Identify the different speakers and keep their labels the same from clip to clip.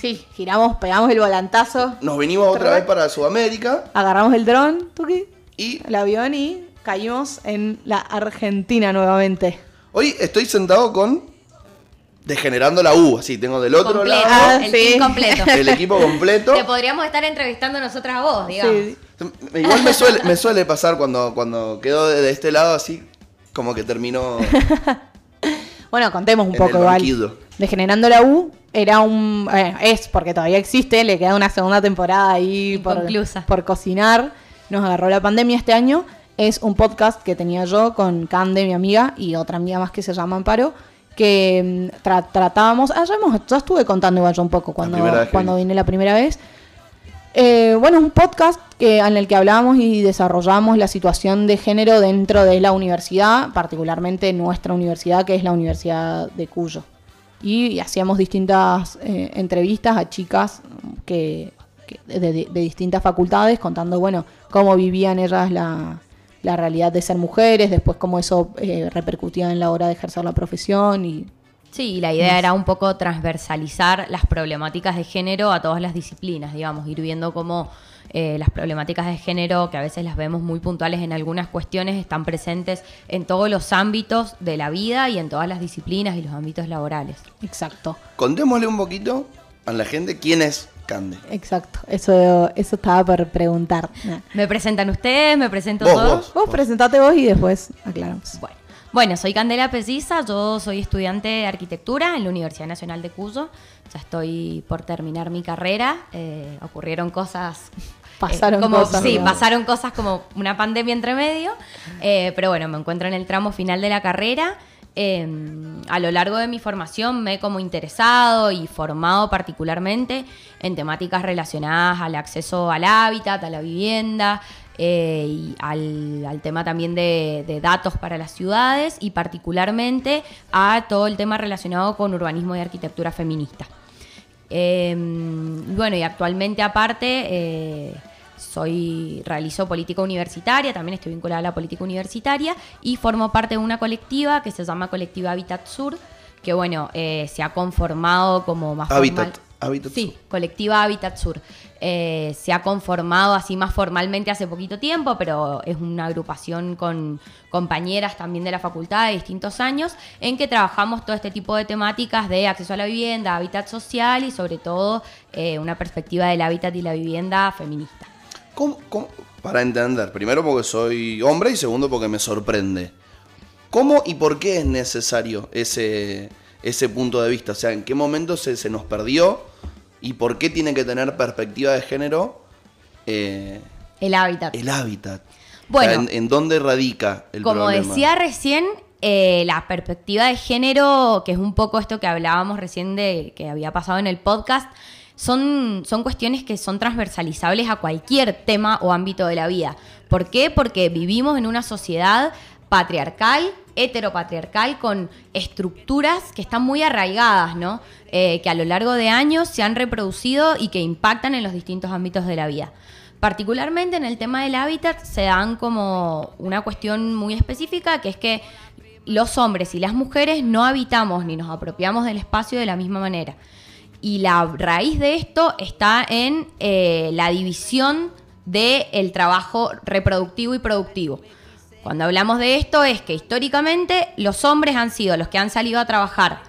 Speaker 1: Sí, giramos, pegamos el volantazo,
Speaker 2: Nos venimos otra vez para Sudamérica
Speaker 1: agarramos el dron, tuki,
Speaker 2: y
Speaker 1: el avión y caímos en la Argentina nuevamente.
Speaker 2: hoy estoy sentado con Degenerando la U, así tengo del otro
Speaker 3: Completo,
Speaker 2: lado
Speaker 1: Ah,
Speaker 3: el
Speaker 1: sí.
Speaker 3: team completo.
Speaker 2: el equipo completo.
Speaker 3: Te podríamos estar entrevistando nosotras a vos, digamos.
Speaker 1: Sí.
Speaker 2: Igual me suele, me suele pasar cuando, cuando quedo de, de este lado así, como que termino
Speaker 1: Bueno, contemos un
Speaker 2: en
Speaker 1: poco
Speaker 2: el
Speaker 1: igual. Degenerando la U era un. eh, es porque todavía existe, le queda una segunda temporada ahí por, cocinar. Nos agarró la pandemia este año. Es un podcast que tenía yo con Cande, mi amiga, y otra amiga más que se llama Amparo. Que mm, tra- tratábamos. Ah, ya, hemos- ya estuve contando igual yo un poco cuando, cuando
Speaker 2: vine.
Speaker 1: la primera vez. Eh, bueno, un podcast que, en el que hablamos y desarrollamos la situación de género dentro de la universidad, particularmente nuestra universidad, que es la Universidad de Cuyo. Y, hacíamos distintas eh, entrevistas a chicas que, que- de, de- de distintas facultades, contando, bueno, cómo vivían ellas la, la realidad de ser mujeres, después cómo eso eh, repercutía en la hora de ejercer la profesión y
Speaker 3: Sí, y la idea era un poco transversalizar las problemáticas de género a todas las disciplinas, digamos, ir viendo cómo eh, las problemáticas de género, que a veces las vemos muy puntuales en algunas cuestiones, están presentes en todos los ámbitos de la vida y en todas las disciplinas y los ámbitos laborales.
Speaker 1: exacto.
Speaker 2: Contémosle un poquito a la gente quién es Cande.
Speaker 1: Exacto, eso, eso estaba por preguntar.
Speaker 3: ¿Me presentan ustedes? ¿Me presento
Speaker 2: Vos,
Speaker 3: todos?
Speaker 2: vos.
Speaker 1: Vos presentate vos y después aclaramos.
Speaker 3: Bueno. Bueno, soy Candela Precisa, yo soy estudiante de arquitectura en la Universidad Nacional de Cuyo. Ya estoy por terminar mi carrera. eh, ocurrieron cosas.
Speaker 1: Pasaron
Speaker 3: como,
Speaker 1: cosas,
Speaker 3: Sí,
Speaker 1: digamos.
Speaker 3: pasaron cosas como una pandemia entre medio. eh, pero bueno, me encuentro en el tramo final de la carrera. Eh, a lo largo de mi formación me he como interesado y formado particularmente en temáticas relacionadas al acceso al hábitat, a la vivienda, eh, y al, al tema también de, de datos para las ciudades y particularmente a todo el tema relacionado con urbanismo y arquitectura feminista. Eh, bueno, y actualmente aparte eh, soy realizo política universitaria, también estoy vinculada a la política universitaria y formo parte de una colectiva que se llama Colectiva Habitat Sur, que bueno, eh, se ha conformado como más
Speaker 2: Habitat,
Speaker 3: formal.
Speaker 2: Habitat
Speaker 3: Sí,
Speaker 2: Sur.
Speaker 3: Colectiva Habitat Sur. Eh, se ha conformado así más formalmente hace poquito tiempo, pero es una agrupación con compañeras también de la facultad de distintos años, en que trabajamos todo este tipo de temáticas de acceso a la vivienda, hábitat social y sobre todo eh, una perspectiva del hábitat y la vivienda feminista.
Speaker 2: ¿Cómo- cómo- Para entender, primero porque soy hombre y segundo porque me sorprende. ¿Cómo y por qué es necesario ese, ese punto de vista? O sea, ¿en qué momento se, se nos perdió y por qué tiene que tener perspectiva de género eh,
Speaker 3: El hábitat.
Speaker 2: el hábitat?
Speaker 3: Bueno.
Speaker 2: O sea, ¿en, en dónde radica el
Speaker 3: Como
Speaker 2: problema?
Speaker 3: decía recién, eh, la perspectiva de género, que es un poco esto que hablábamos recién de que había pasado en el podcast, son, son cuestiones que son transversalizables a cualquier tema o ámbito de la vida. ¿Por qué? Porque vivimos en una sociedad patriarcal, heteropatriarcal, con estructuras que están muy arraigadas, ¿no? Eh, que a lo largo de años se han reproducido y que impactan en los distintos ámbitos de la vida. Particularmente en el tema del hábitat se dan como una cuestión muy específica, que es que los hombres y las mujeres no habitamos ni nos apropiamos del espacio de la misma manera. Y la raíz de esto está en eh, la división del trabajo reproductivo y productivo. Cuando hablamos de esto es que históricamente los hombres han sido los que han salido a trabajar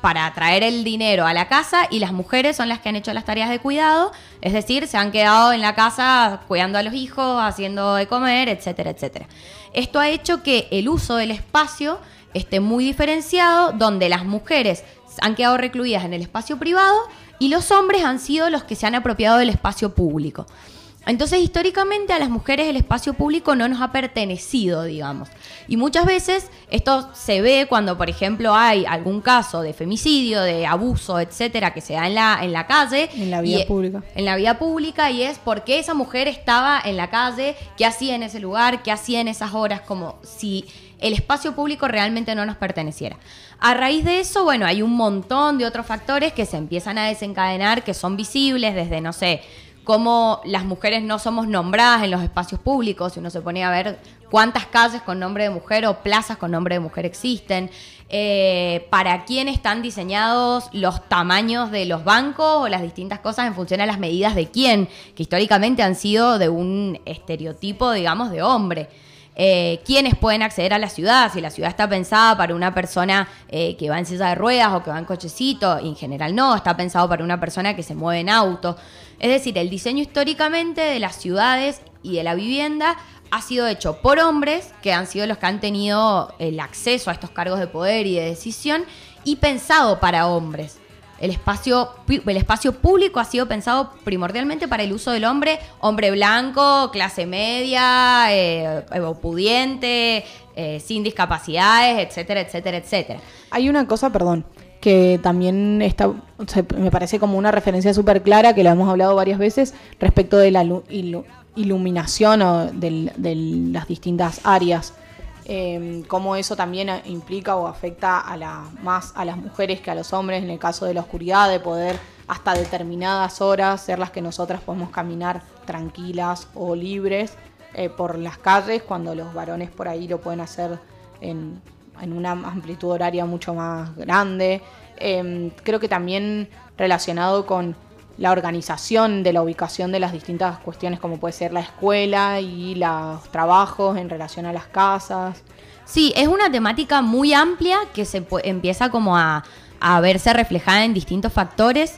Speaker 3: para traer el dinero a la casa y las mujeres son las que han hecho las tareas de cuidado, es decir, se han quedado en la casa cuidando a los hijos, haciendo de comer, etcétera, etcétera. Esto ha hecho que el uso del espacio esté muy diferenciado, donde las mujeres han quedado recluidas en el espacio privado y los hombres han sido los que se han apropiado del espacio público. Entonces, históricamente a las mujeres el espacio público no nos ha pertenecido, digamos. Y muchas veces esto se ve cuando, por ejemplo, hay algún caso de femicidio, de abuso, etcétera, que se da en la, en la calle.
Speaker 1: En la vía
Speaker 3: y-
Speaker 1: pública.
Speaker 3: En la vía pública y es por qué esa mujer estaba en la calle, qué hacía en ese lugar, qué hacía en esas horas, como si el espacio público realmente no nos perteneciera. A raíz de eso, bueno, hay un montón de otros factores que se empiezan a desencadenar, que son visibles desde, no sé, cómo las mujeres no somos nombradas en los espacios públicos, y uno se pone a ver cuántas calles con nombre de mujer o plazas con nombre de mujer existen, eh, para quién están diseñados los tamaños de los bancos o las distintas cosas en función a las medidas de quién, que históricamente han sido de un estereotipo, digamos, de hombre. Eh, quiénes pueden acceder a la ciudad, si la ciudad está pensada para una persona eh, que va en silla de ruedas o que va en cochecito, en general no, está pensado para una persona que se mueve en auto. Es decir, el diseño históricamente de las ciudades y de la vivienda ha sido hecho por hombres, que han sido los que han tenido el acceso a estos cargos de poder y de decisión, y pensado para hombres. El espacio, el espacio público ha sido pensado primordialmente para el uso del hombre, hombre blanco, clase media, eh, pudiente, eh, sin discapacidades, etcétera, etcétera, etcétera.
Speaker 1: Hay una cosa, perdón, que también está, me parece como una referencia súper clara, que lo hemos hablado varias veces, respecto de la iluminación o de las distintas áreas eh, cómo eso también implica o afecta a la, más a las mujeres que a los hombres en el caso de la oscuridad, de poder hasta determinadas horas ser las que nosotras podemos caminar tranquilas o libres eh, por las calles, cuando los varones por ahí lo pueden hacer en, una amplitud horaria mucho más grande. Em, creo que también relacionado con la organización de la ubicación de las distintas cuestiones como puede ser la escuela y los trabajos en relación a las casas.
Speaker 3: Sí, es una temática muy amplia que se empieza como a, a verse reflejada en distintos factores.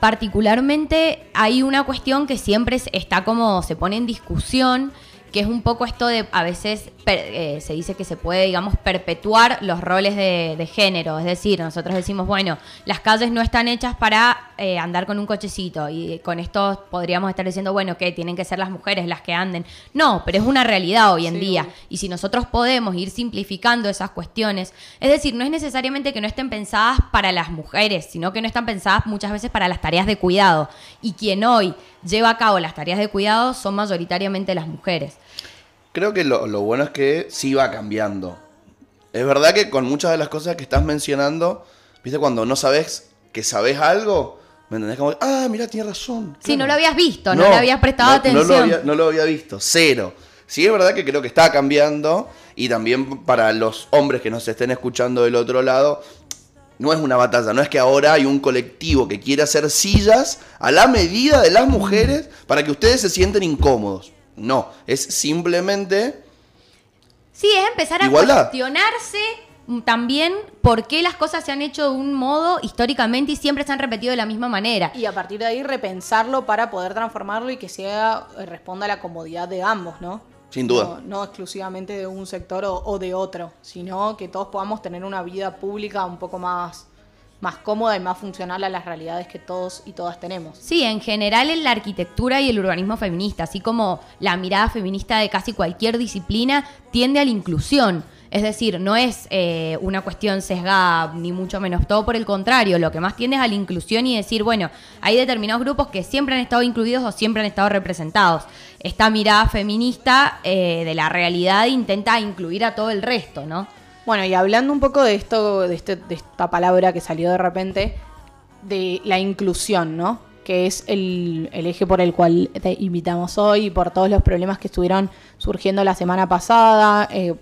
Speaker 3: Particularmente hay una cuestión que siempre está como se pone en discusión, que es un poco esto de a veces eh, se dice que se puede, digamos, perpetuar los roles de, género. Es decir, nosotros decimos, bueno, las calles no están hechas para eh, andar con un cochecito y con esto podríamos estar diciendo, bueno, que tienen que ser las mujeres las que anden. No, pero es una realidad hoy en día. Y si nosotros podemos ir simplificando esas cuestiones, es decir, no es necesariamente que no estén pensadas para las mujeres, sino que no están pensadas muchas veces para las tareas de cuidado. Y quien hoy lleva a cabo las tareas de cuidado son mayoritariamente las mujeres.
Speaker 2: Creo que lo, bueno es que sí va cambiando. Es verdad que con muchas de las cosas que estás mencionando, viste, cuando no sabes que sabes algo, ¿me entendés? Como, ah, mira, tiene razón.
Speaker 3: Sí, no lo habías visto, no, le habías prestado atención.
Speaker 2: No lo, había, no lo había visto, cero. Sí, es verdad que creo que está cambiando y también para los hombres que nos estén escuchando del otro lado, no es una batalla, no es que ahora hay un colectivo que quiere hacer sillas a la medida de las mujeres para que ustedes se sienten incómodos. No, es simplemente...
Speaker 3: Sí, es empezar a cuestionarse también por qué las cosas se han hecho de un modo históricamente y siempre se han repetido de la misma manera.
Speaker 1: Y a partir de ahí repensarlo para poder transformarlo y que sea eh, responda a la comodidad de ambos, ¿no?
Speaker 2: Sin duda.
Speaker 1: No, exclusivamente de un sector o, de otro, sino que todos podamos tener una vida pública un poco más, más cómoda y más funcional a las realidades que todos y todas tenemos.
Speaker 3: Sí, en general en la arquitectura y el urbanismo feminista, así como la mirada feminista de casi cualquier disciplina, tiende a la inclusión es decir, no es eh, una cuestión sesgada, ni mucho menos, todo por el contrario, lo que más tiende es a la inclusión y decir, bueno, hay determinados grupos que siempre han estado incluidos o siempre han estado representados. Esta mirada feminista eh, de la realidad intenta incluir a todo el resto, ¿no?
Speaker 1: Bueno, y hablando un poco de esto, de, este, de esta palabra que salió de repente, de la inclusión, ¿no? que es el, eje por el cual te invitamos hoy, y por todos los problemas que estuvieron surgiendo la semana pasada, eh,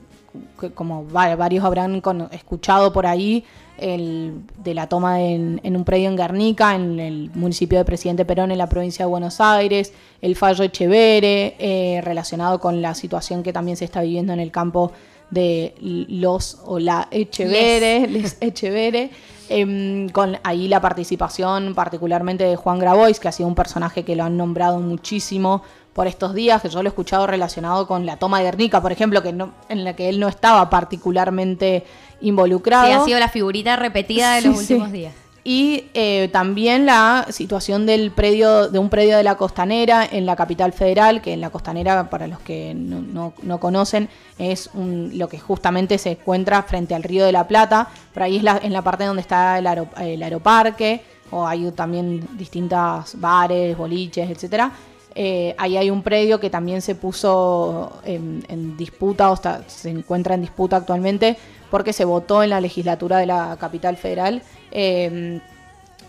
Speaker 1: como varios habrán escuchado por ahí, el, de la toma en, un predio en Guernica, en el municipio de Presidente Perón, en la provincia de Buenos Aires, el fallo Echevere, eh, relacionado con la situación que también se está viviendo en el campo de los o la Echevere, les Echevere. Em, con ahí la participación particularmente de Juan Grabois, que ha sido un personaje que lo han nombrado muchísimo por estos días, que yo lo he escuchado relacionado con la toma de Guernica, por ejemplo, que no, en la que él no estaba particularmente involucrado. Sí,
Speaker 3: ha sido la figurita repetida de los últimos días.
Speaker 1: Y eh, también la situación del predio, de un predio de la costanera en la capital federal, que en la costanera, para los que no, conocen, es lo que justamente se encuentra frente al río de la Plata. Por ahí es la, en la parte donde está el, el aeroparque, o hay también distintas bares, boliches, etcétera eh, ahí hay un predio que también se puso en, disputa, o se encuentra en disputa actualmente, porque se votó en la legislatura de la capital federal eh,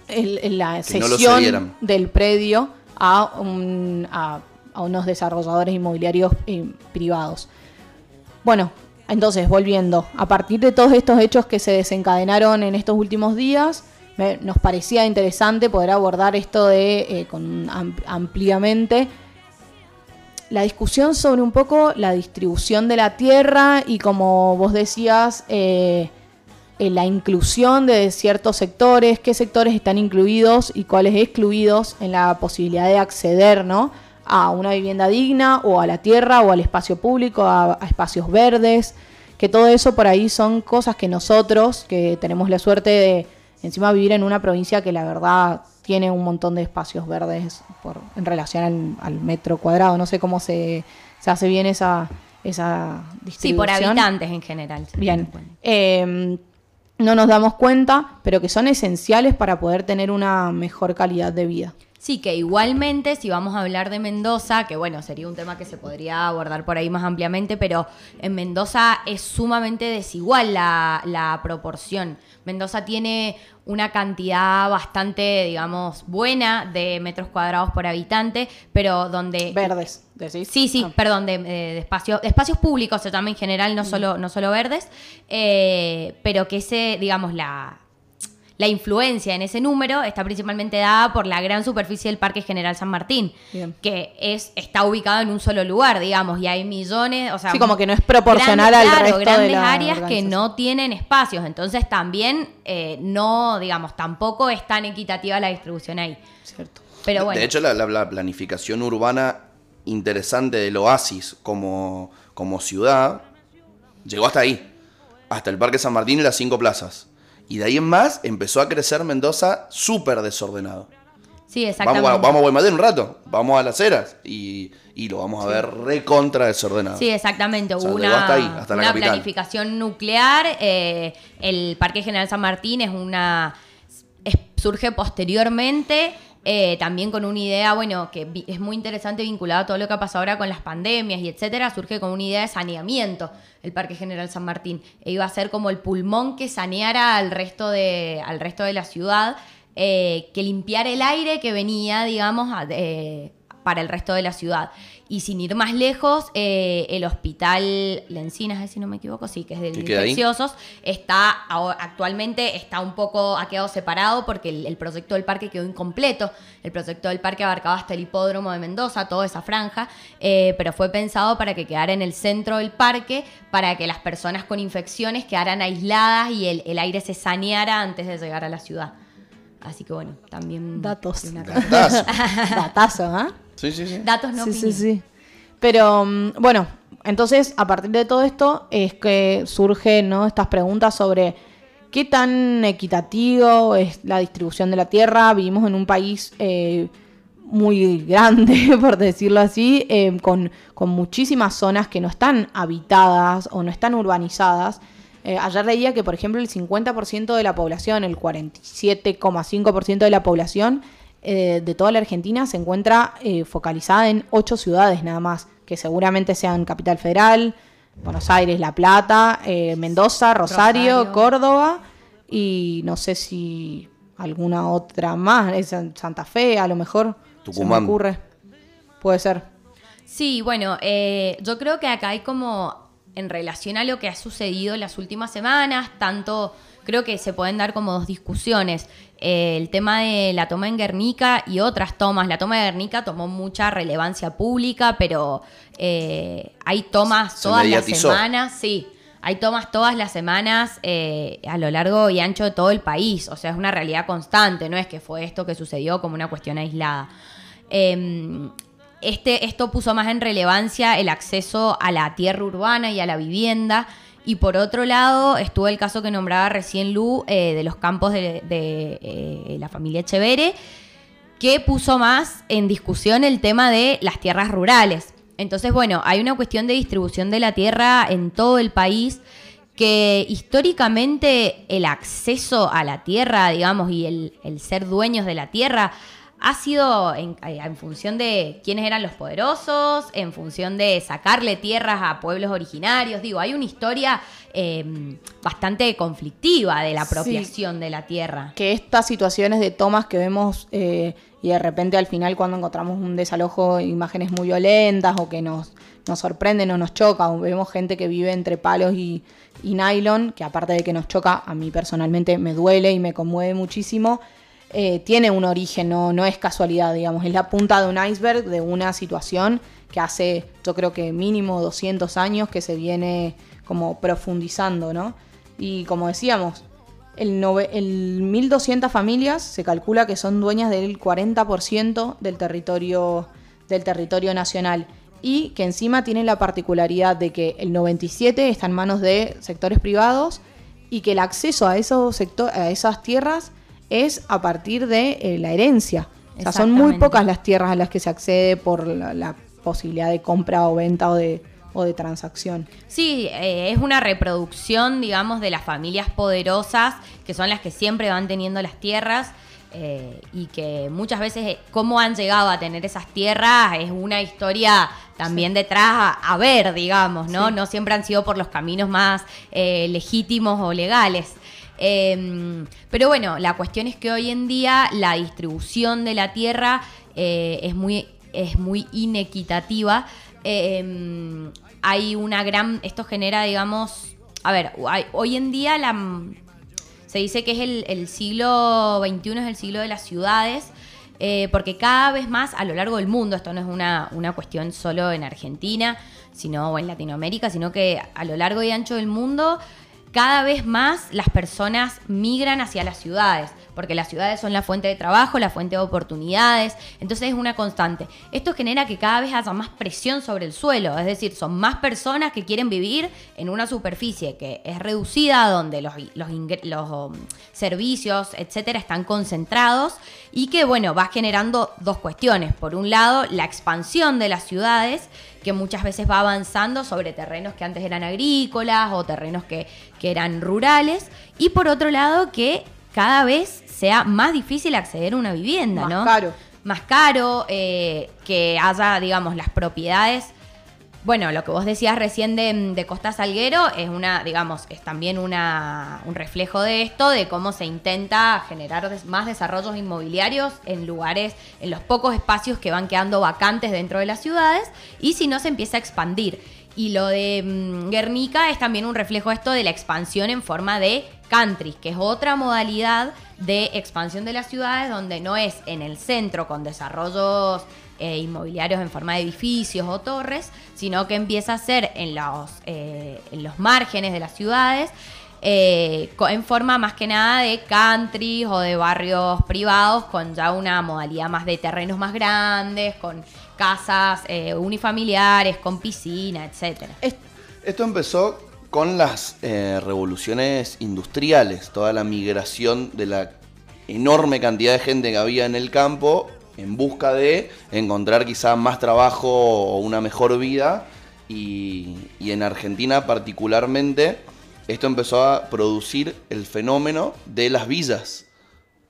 Speaker 1: la sesión del predio a, un- a- a unos desarrolladores inmobiliarios eh, privados. Bueno, entonces, volviendo, a partir de todos estos hechos que se desencadenaron en estos últimos días, nos parecía interesante poder abordar esto de eh, con am- ampliamente la discusión sobre un poco la distribución de la tierra y como vos decías, eh, eh, la inclusión de ciertos sectores, qué sectores están incluidos y cuáles excluidos en la posibilidad de acceder ¿no? a una vivienda digna o a la tierra o al espacio público, a, a espacios verdes, que todo eso por ahí son cosas que nosotros, que tenemos la suerte de encima vivir en una provincia que la verdad tiene un montón de espacios verdes por, en relación al, al metro cuadrado, no sé cómo se, se hace bien esa, esa
Speaker 3: Sí,
Speaker 1: distribución.
Speaker 3: por habitantes en general.
Speaker 1: Bien. Eh, no nos damos cuenta, pero que son esenciales para poder tener una mejor calidad de vida.
Speaker 3: Sí, que igualmente, si vamos a hablar de Mendoza, que bueno, sería un tema que se podría abordar por ahí más ampliamente, pero en Mendoza es sumamente desigual la, la proporción. Mendoza tiene una cantidad bastante, digamos, buena de metros cuadrados por habitante, pero donde...
Speaker 1: Verdes, decís.
Speaker 3: Sí, sí,
Speaker 1: Ah.
Speaker 3: perdón, de, de- de espacio- de espacios públicos se llama en general, no solo, no solo verdes, eh, pero que ese, digamos, la, la influencia en ese número está principalmente dada por la gran superficie del Parque General San Martín,
Speaker 1: Bien.
Speaker 3: que es, está ubicado en un solo lugar, digamos, y hay millones, o sea,
Speaker 1: Sí, como que no es proporcional
Speaker 3: grandes-
Speaker 1: al
Speaker 3: claro,
Speaker 1: resto de
Speaker 3: grandes
Speaker 1: la
Speaker 3: áreas que no tienen espacios, entonces también eh, no, digamos, tampoco es tan equitativa la distribución ahí.
Speaker 1: Cierto.
Speaker 3: Pero bueno.
Speaker 2: De hecho, la, la- la planificación urbana interesante del Oasis como, como ciudad llegó hasta ahí, hasta el Parque San Martín y las cinco plazas. Y de ahí en más empezó a crecer Mendoza súper desordenado.
Speaker 3: sí, exactamente.
Speaker 2: Vamos a, vamos a Guaymallén un rato, vamos a las Heras y, y lo vamos a ver recontra desordenado.
Speaker 3: Sí, exactamente.
Speaker 2: O sea,
Speaker 3: una,
Speaker 2: llegó hasta ahí, hasta la
Speaker 3: una planificación nuclear. eh, el Parque General San Martín es una. es- surge posteriormente. Eh, también con una idea, bueno, que es muy interesante vinculado a todo lo que ha pasado ahora con las pandemias y etcétera, surge con una idea de saneamiento el Parque General San Martín. E iba a ser como el pulmón que saneara al resto de, al resto de la ciudad, eh, que limpiara el aire que venía, digamos, a- eh, para el resto de la ciudad. Y sin ir más lejos, eh, el hospital Lencinas, si no me equivoco, sí, que es de infecciosos, está actualmente está un poco, ha quedado separado porque el, el proyecto del parque quedó incompleto. El proyecto del parque abarcaba hasta el hipódromo de Mendoza, toda esa franja, eh, pero fue pensado para que quedara en el centro del parque, para que las personas con infecciones quedaran aisladas y el, el aire se saneara antes de llegar a la ciudad. Así que bueno, también...
Speaker 1: Datos.
Speaker 2: Datazo,
Speaker 1: ¿ah?
Speaker 2: Sí, sí, sí.
Speaker 3: Datos no
Speaker 1: sí, sí, sí. Pero mm, bueno, entonces a partir de todo esto es que surgen ¿no? estas preguntas sobre qué tan equitativo es la distribución de la tierra. Vivimos en un país eh, muy grande, por decirlo así, eh, con, con muchísimas zonas que no están habitadas o no están urbanizadas. Eh, ayer leía que, por ejemplo, el 50% de la población, el 47,5% de la población eh, de toda la Argentina se encuentra eh, focalizada en ocho ciudades nada más, que seguramente sean Capital Federal, Buenos Aires, La Plata, eh, Mendoza, Rosario,
Speaker 3: Rosario.
Speaker 1: Córdoba y no sé si alguna otra más, es Santa Fe a lo mejor. Se me ocurre. Puede ser.
Speaker 3: Sí, bueno, eh, yo creo que acá hay como, en relación a lo que ha sucedido en las últimas semanas, tanto creo que se pueden dar como dos discusiones. Eh, el tema de la toma en Guernica y otras tomas. La toma de Guernica tomó mucha relevancia pública, pero eh, hay tomas
Speaker 2: Se
Speaker 3: todas las semanas, sí. Hay tomas todas las semanas eh, a lo largo y ancho de todo el país. O sea, es una realidad constante, no es que fue esto que sucedió como una cuestión aislada. Eh, este, esto puso más en relevancia el acceso a la tierra urbana y a la vivienda. Y por otro lado, estuvo el caso que nombraba recién Lu eh, de los campos de, eh, la familia Echevere, que puso más en discusión el tema de las tierras rurales. Entonces, bueno, hay una cuestión de distribución de la tierra en todo el país que históricamente el acceso a la tierra, digamos, y el, el ser dueños de la tierra ha sido en, eh, en, función de quiénes eran los poderosos, en función de sacarle tierras a pueblos originarios. Digo, hay una historia eh, bastante conflictiva de la apropiación de la tierra.
Speaker 1: Que estas situaciones de tomas que vemos eh, y de repente al final cuando encontramos un desalojo, imágenes muy violentas o que nos, nos sorprenden o nos choca, o vemos gente que vive entre palos y, y nylon, que aparte de que nos choca, a mí personalmente me duele y me conmueve muchísimo eh, tiene un origen, no, no es casualidad, digamos, es la punta de un iceberg de una situación que hace, yo creo que mínimo 200 años que se viene como profundizando, ¿no? Y como decíamos, el, el 1.200 familias se calcula que son dueñas del 40% del territorio, del territorio nacional y que encima tiene la particularidad de que el 97 está en manos de sectores privados y que el acceso a, esos a esas tierras es a partir de eh, la herencia. O sea, son muy pocas las tierras a las que se accede por la, posibilidad de compra o venta o de, o de transacción.
Speaker 3: Sí, eh, es una reproducción, digamos, de las familias poderosas, que son las que siempre van teniendo las tierras. Eh, y que muchas veces cómo han llegado a tener esas tierras es una historia también detrás a, ver, digamos, ¿no? No siempre han sido por los caminos más legítimos o legales. Em, pero bueno, la cuestión es que hoy en día la distribución de la tierra eh, es, muy, es muy inequitativa. Em, hay una gran. Esto genera, digamos. A ver, hoy en día la, se dice que es el, siglo XXI, es el siglo de las ciudades. Eh, porque cada vez más a lo largo del mundo, esto no es una, una cuestión solo en Argentina, sino o en Latinoamérica, sino que a lo largo y ancho del mundo cada vez más las personas migran hacia las ciudades, porque las ciudades son la fuente de trabajo, la fuente de oportunidades, entonces es una constante. Esto genera que cada vez haya más presión sobre el suelo, es decir, son más personas que quieren vivir en una superficie que es reducida, donde los, los, um, servicios, etcétera, están concentrados y que, bueno, va generando dos cuestiones. Por un lado, la expansión de las ciudades, que muchas veces va avanzando sobre terrenos que antes eran agrícolas o terrenos que, eran rurales. Y por otro lado, que cada vez sea más difícil acceder a una vivienda,
Speaker 1: más
Speaker 3: ¿no?
Speaker 1: Caro.
Speaker 3: Más caro, eh, que haya, digamos, las propiedades bueno, lo que vos decías recién de, Costa Salguero es una, digamos, es también una, un reflejo de esto, de cómo se intenta generar más desarrollos inmobiliarios en lugares, en los pocos espacios que van quedando vacantes dentro de las ciudades, y si no se empieza a expandir. Y lo de mm, Guernica es también un reflejo esto de la expansión en forma de country, que es otra modalidad de expansión de las ciudades donde no es en el centro con desarrollos eh, inmobiliarios en forma de edificios o torres, sino que empieza a ser en los, eh, en los márgenes de las ciudades. Eh, en forma más que nada de country o de barrios privados con ya una modalidad más de terrenos más grandes, con casas unifamiliares, con piscina, etcétera.
Speaker 2: Esto empezó con las revoluciones industriales, toda la migración de la enorme cantidad de gente que había en el campo en busca de encontrar quizá más trabajo o una mejor vida. Y, en Argentina particularmente, esto empezó a producir el fenómeno de las villas.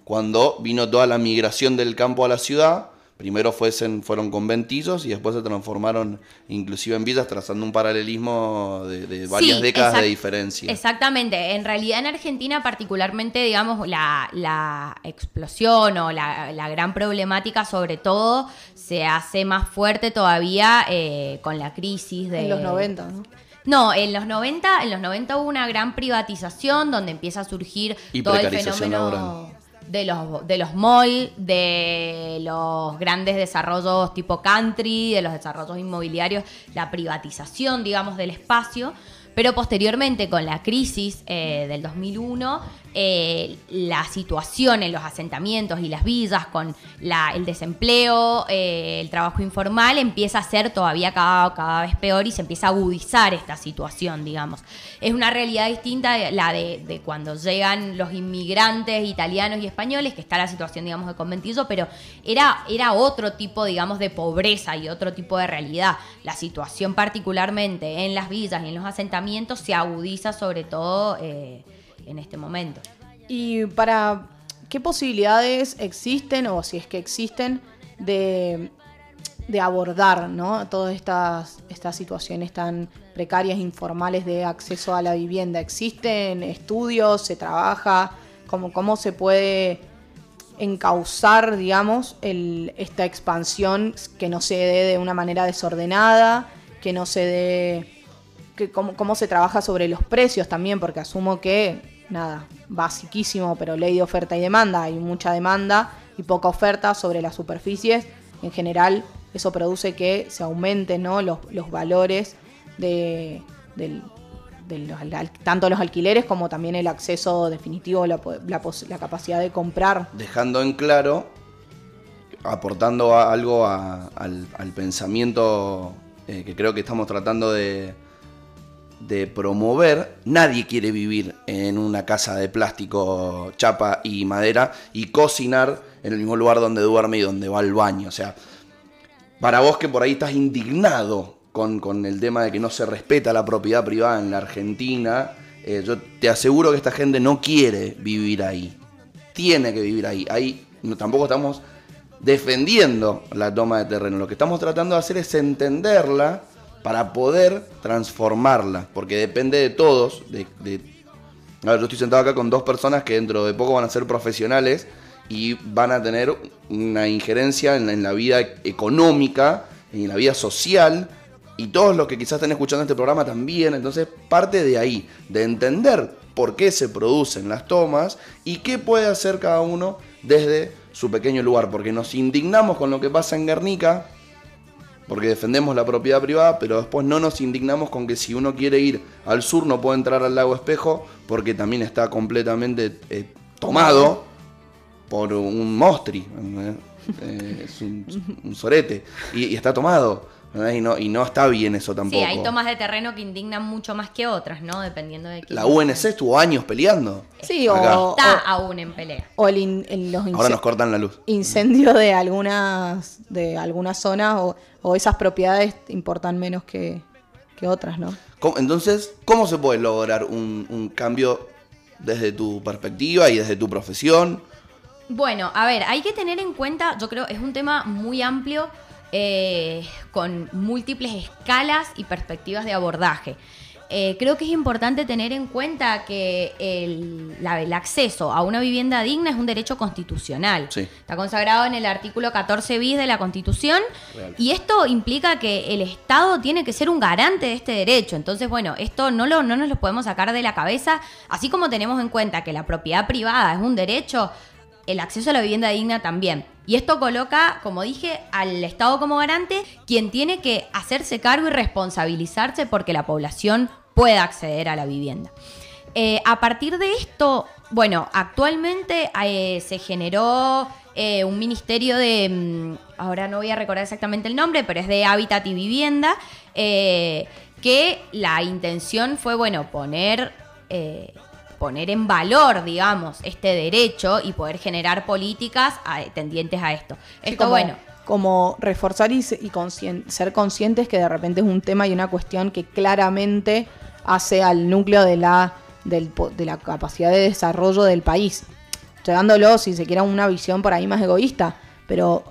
Speaker 2: Cuando vino toda la migración del campo a la ciudad, primero fuesen, fueron conventillos y después se transformaron inclusive en villas, trazando un paralelismo de, varias décadas de diferencia.
Speaker 3: Exactamente. En realidad en Argentina particularmente, digamos, la, explosión o la, gran problemática sobre todo se hace más fuerte todavía eh, con la crisis de...
Speaker 1: En los 90, ¿no?
Speaker 3: No, en los 90, en los 90 hubo una gran privatización donde empieza a surgir todo el fenómeno de los, de los malls, de los grandes desarrollos tipo country, de los desarrollos inmobiliarios, la privatización, digamos, del espacio. Pero posteriormente, con la crisis eh, del 2001, eh, la situación en los asentamientos y las villas, con el desempleo, eh, el trabajo informal, empieza a ser todavía cada, vez peor y se empieza a agudizar esta situación, digamos. Es una realidad distinta la de, cuando llegan los inmigrantes italianos y españoles, que está la situación, digamos, de conventillo, pero era, era otro tipo, digamos, de pobreza y otro tipo de realidad. La situación particularmente en las villas y en los asentamientos se agudiza sobre todo... Eh, en este momento.
Speaker 1: Y para ¿qué posibilidades existen, o si es que existen, de, de abordar ¿no? todas estas, estas situaciones tan precarias, informales de acceso a la vivienda? ¿Existen estudios? ¿Se trabaja? ¿Cómo, cómo se puede encauzar, digamos, esta expansión que no se dé de una manera desordenada, que no se dé... Que cómo, cómo se trabaja sobre los precios también, porque asumo que, nada, basiquísimo, pero ley de oferta y demanda, hay mucha demanda y poca oferta sobre las superficies. En general, eso produce que se aumenten ¿no? los, los valores de, del, de los, tanto los alquileres como también el acceso definitivo, la, la la capacidad de comprar.
Speaker 2: dejando en claro, aportando algo a- al, al pensamiento eh, que creo que estamos tratando de, de promover, nadie quiere vivir en una casa de plástico, chapa y madera y cocinar en el mismo lugar donde duerme y donde va al baño. O sea, para vos que por ahí estás indignado con, con el tema de que no se respeta la propiedad privada en la Argentina, eh, yo te aseguro que esta gente no quiere vivir ahí. Tiene que vivir ahí. Ahí no, tampoco estamos defendiendo la toma de terreno. Lo que estamos tratando de hacer es entenderla para poder transformarla. Porque depende de todos. A ver, yo estoy sentado acá con dos personas que dentro de poco van a ser profesionales y van a tener una injerencia en la, en la vida económica, en la vida social, y todos los que quizás estén escuchando este programa también. Entonces, parte de ahí, de entender por qué se producen las tomas y qué puede hacer cada uno desde su pequeño lugar. Porque nos indignamos con lo que pasa en Guernica, porque defendemos la propiedad privada, pero después no nos indignamos con que si uno quiere ir al sur no puede entrar al lago Espejo, porque también está completamente eh, tomado por un mostri. Eh, es un, un sorete, y, y está tomado, y no, y no está bien eso tampoco.
Speaker 3: Sí, hay tomas de terreno que indignan mucho más que otras, ¿no? Dependiendo de quién.
Speaker 2: La UNC estuvo años peleando.
Speaker 1: Sí,
Speaker 2: Acá.
Speaker 1: o,
Speaker 3: Está
Speaker 1: o-
Speaker 3: aún en pelea.
Speaker 1: o el in- el- los
Speaker 2: Ahora nos cortan la luz.
Speaker 1: incendios de algunas de algunas zonas o, o esas propiedades importan menos que, que otras, ¿no?
Speaker 2: ¿Cómo- Entonces, ¿cómo se puede lograr un, un cambio desde tu perspectiva y desde tu profesión?
Speaker 3: Bueno, a ver, hay que tener en cuenta, yo creo, es un tema muy amplio, eh, con múltiples escalas y perspectivas de abordaje. Eh, creo que es importante tener en cuenta que el, la- el acceso a una vivienda digna es un derecho constitucional.
Speaker 2: Sí.
Speaker 3: Está consagrado en el artículo 14 bis de la Constitución
Speaker 2: Real.
Speaker 3: y esto implica que el Estado tiene que ser un garante de este derecho. Entonces, bueno, esto no, lo, no nos lo podemos sacar de la cabeza, así como tenemos en cuenta que la propiedad privada es un derecho, el acceso a la vivienda digna también. Y esto coloca, como dije, al Estado como garante, quien tiene que hacerse cargo y responsabilizarse porque la población pueda acceder a la vivienda. Eh, a partir de esto, bueno, actualmente eh, se generó eh, un ministerio de, mm, ahora no voy a recordar exactamente el nombre, pero es de Hábitat y Vivienda, que la intención fue, bueno, poner, poner en valor, digamos, este derecho y poder generar políticas a- tendientes a esto.
Speaker 1: Sí,
Speaker 3: Esto,
Speaker 1: como,
Speaker 3: bueno,
Speaker 1: Como reforzar y, y conscien- ser conscientes que de repente es un tema y una cuestión que claramente hace al núcleo de la, del de la capacidad de desarrollo del país. Llegándolo, si se quiere, a una visión por ahí más egoísta. Pero.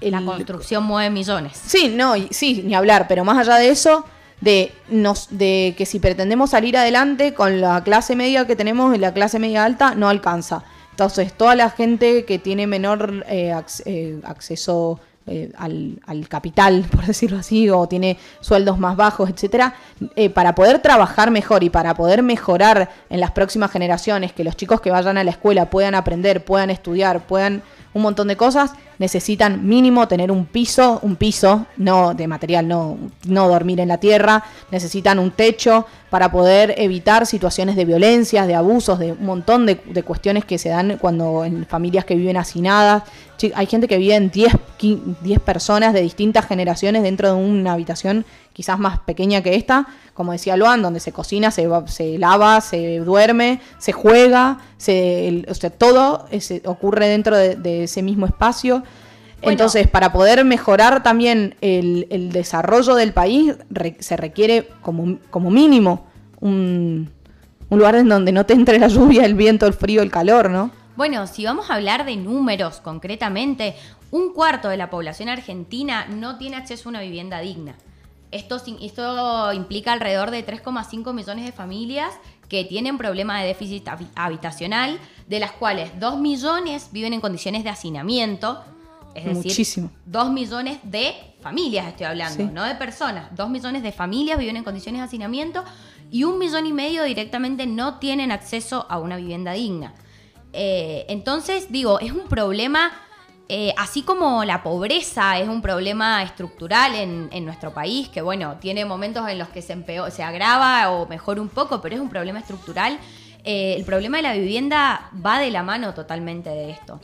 Speaker 1: el-
Speaker 3: la construcción mueve millones.
Speaker 1: Sí, no, y- sí, ni hablar, pero más allá de eso, de, nos, de que si pretendemos salir adelante con la clase media que tenemos y la clase media alta, no alcanza. Entonces, toda la gente que tiene menor eh, eh, acceso eh, al, al capital, por decirlo así, o tiene sueldos más bajos, etcétera, eh, para poder trabajar mejor y para poder mejorar en las próximas generaciones, que los chicos que vayan a la escuela puedan aprender, puedan estudiar, puedan un montón de cosas, necesitan mínimo tener un piso, un piso, no de material, no, no dormir en la tierra, necesitan un techo para poder evitar situaciones de violencias, de abusos, de un montón de, de cuestiones que se dan cuando en familias que viven hacinadas. Hay gente que vive en 10, qui- 10 personas de distintas generaciones dentro de una habitación quizás más pequeña que esta, como decía Luan, donde se cocina, se, se lava, se duerme, se juega, se, el- o sea, todo ese- ocurre dentro de, de ese mismo espacio.
Speaker 3: Bueno.
Speaker 1: Entonces, para poder mejorar también el, el desarrollo del país, re- se requiere como, como mínimo un, un lugar en donde no te entre la lluvia, el viento, el frío, el calor, ¿no?
Speaker 3: Bueno, si vamos a hablar de números concretamente, un cuarto de la población argentina no tiene acceso a una vivienda digna. Esto, implica alrededor de 3,5 millones de familias que tienen problemas de déficit habi- habitacional, de las cuales 2 millones viven en condiciones de hacinamiento. Es decir,
Speaker 1: Muchísimo.
Speaker 3: 2 millones de familias estoy hablando,
Speaker 1: Sí.
Speaker 3: no de personas. 2 millones de familias viven en condiciones de hacinamiento y un millón y medio directamente no tienen acceso a una vivienda digna. Eh, entonces, digo, es un problema, eh, así como la pobreza es un problema estructural en, en nuestro país, que bueno, tiene momentos en los que se, empeo- se agrava o mejora un poco, pero es un problema estructural. eh, el problema de la vivienda va de la mano totalmente de esto.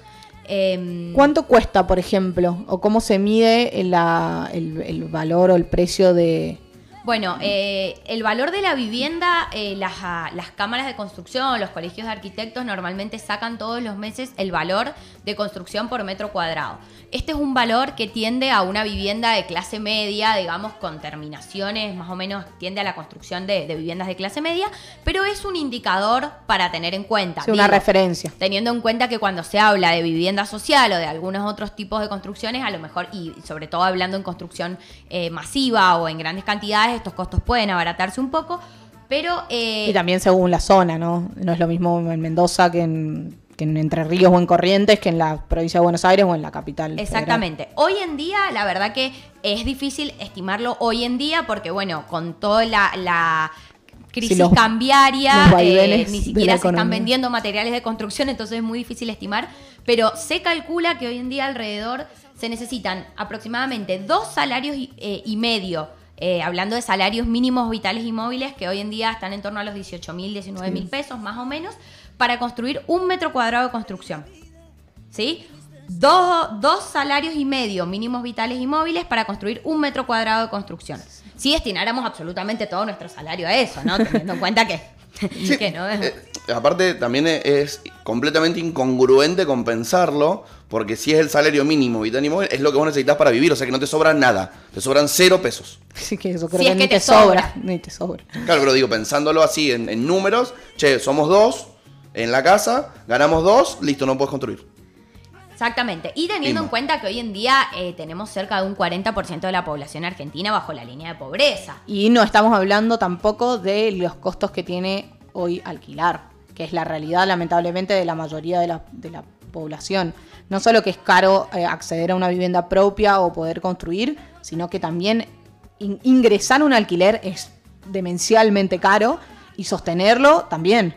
Speaker 3: Em,
Speaker 1: ¿Cuánto cuesta, por ejemplo? ¿O cómo se mide la- el, el valor o el precio de...
Speaker 3: Bueno, eh, el valor de la vivienda, eh, las, ah, las cámaras de construcción, los colegios de arquitectos normalmente sacan todos los meses el valor de construcción por metro cuadrado. Este es un valor que tiende a una vivienda de clase media, digamos, con terminaciones, más o menos tiende a la construcción de, de viviendas de clase media, pero es un indicador para tener en cuenta.
Speaker 1: sí, una
Speaker 3: Digo,
Speaker 1: referencia?
Speaker 3: Teniendo en cuenta que cuando se habla de vivienda social o de algunos otros tipos de construcciones, a lo mejor, y sobre todo hablando en construcción eh, masiva o en grandes cantidades, estos costos pueden abaratarse un poco, pero... eh,
Speaker 1: Y también según la zona, ¿no? No es lo mismo en Mendoza que en, que en Entre Ríos o en Corrientes que en la provincia de Buenos Aires o en la capital. federal.
Speaker 3: Exactamente. Hoy en día, la verdad que es difícil estimarlo hoy en día porque, bueno, con toda la, la crisis
Speaker 1: Sí, los-
Speaker 3: cambiaria,
Speaker 1: los
Speaker 3: eh, ni siquiera se están vendiendo materiales de construcción, entonces es muy difícil estimar. Pero se calcula que hoy en día alrededor se necesitan aproximadamente dos salarios y, eh, y medio. eh, hablando de salarios mínimos vitales y móviles que hoy en día están en torno a los 18 mil, 19 mil pesos más o menos, para construir un metro cuadrado de construcción. ¿sí? Dos, dos salarios y medio mínimos vitales y móviles para construir un metro cuadrado de construcción. Si destináramos absolutamente todo nuestro salario a eso, ¿no? Teniendo en cuenta que,
Speaker 2: Sí,
Speaker 3: que no
Speaker 2: eh, aparte, también es, es completamente incongruente compensarlo, porque si es el salario mínimo vital y móvil, es lo que vos necesitas para vivir, o sea que no te sobra nada, te sobran cero pesos.
Speaker 1: Sí, que eso creo
Speaker 3: Si
Speaker 1: que
Speaker 3: es
Speaker 1: ni
Speaker 3: que
Speaker 1: te,
Speaker 3: te
Speaker 1: sobra.
Speaker 3: sobra.
Speaker 1: Ni te sobra.
Speaker 2: Claro, pero digo, pensándolo así en, en números, che, somos dos en la casa, ganamos dos, listo, no puedes construir.
Speaker 3: Exactamente. Y teniendo en cuenta que hoy en día eh, tenemos cerca de un 40% de la población argentina bajo la línea de pobreza.
Speaker 1: Y no estamos hablando tampoco de los costos que tiene hoy alquilar, que es la realidad lamentablemente de la mayoría de la, de la población. No solo que es caro eh, acceder a una vivienda propia o poder construir, sino que también in- ingresar a un alquiler es demencialmente caro y sostenerlo también.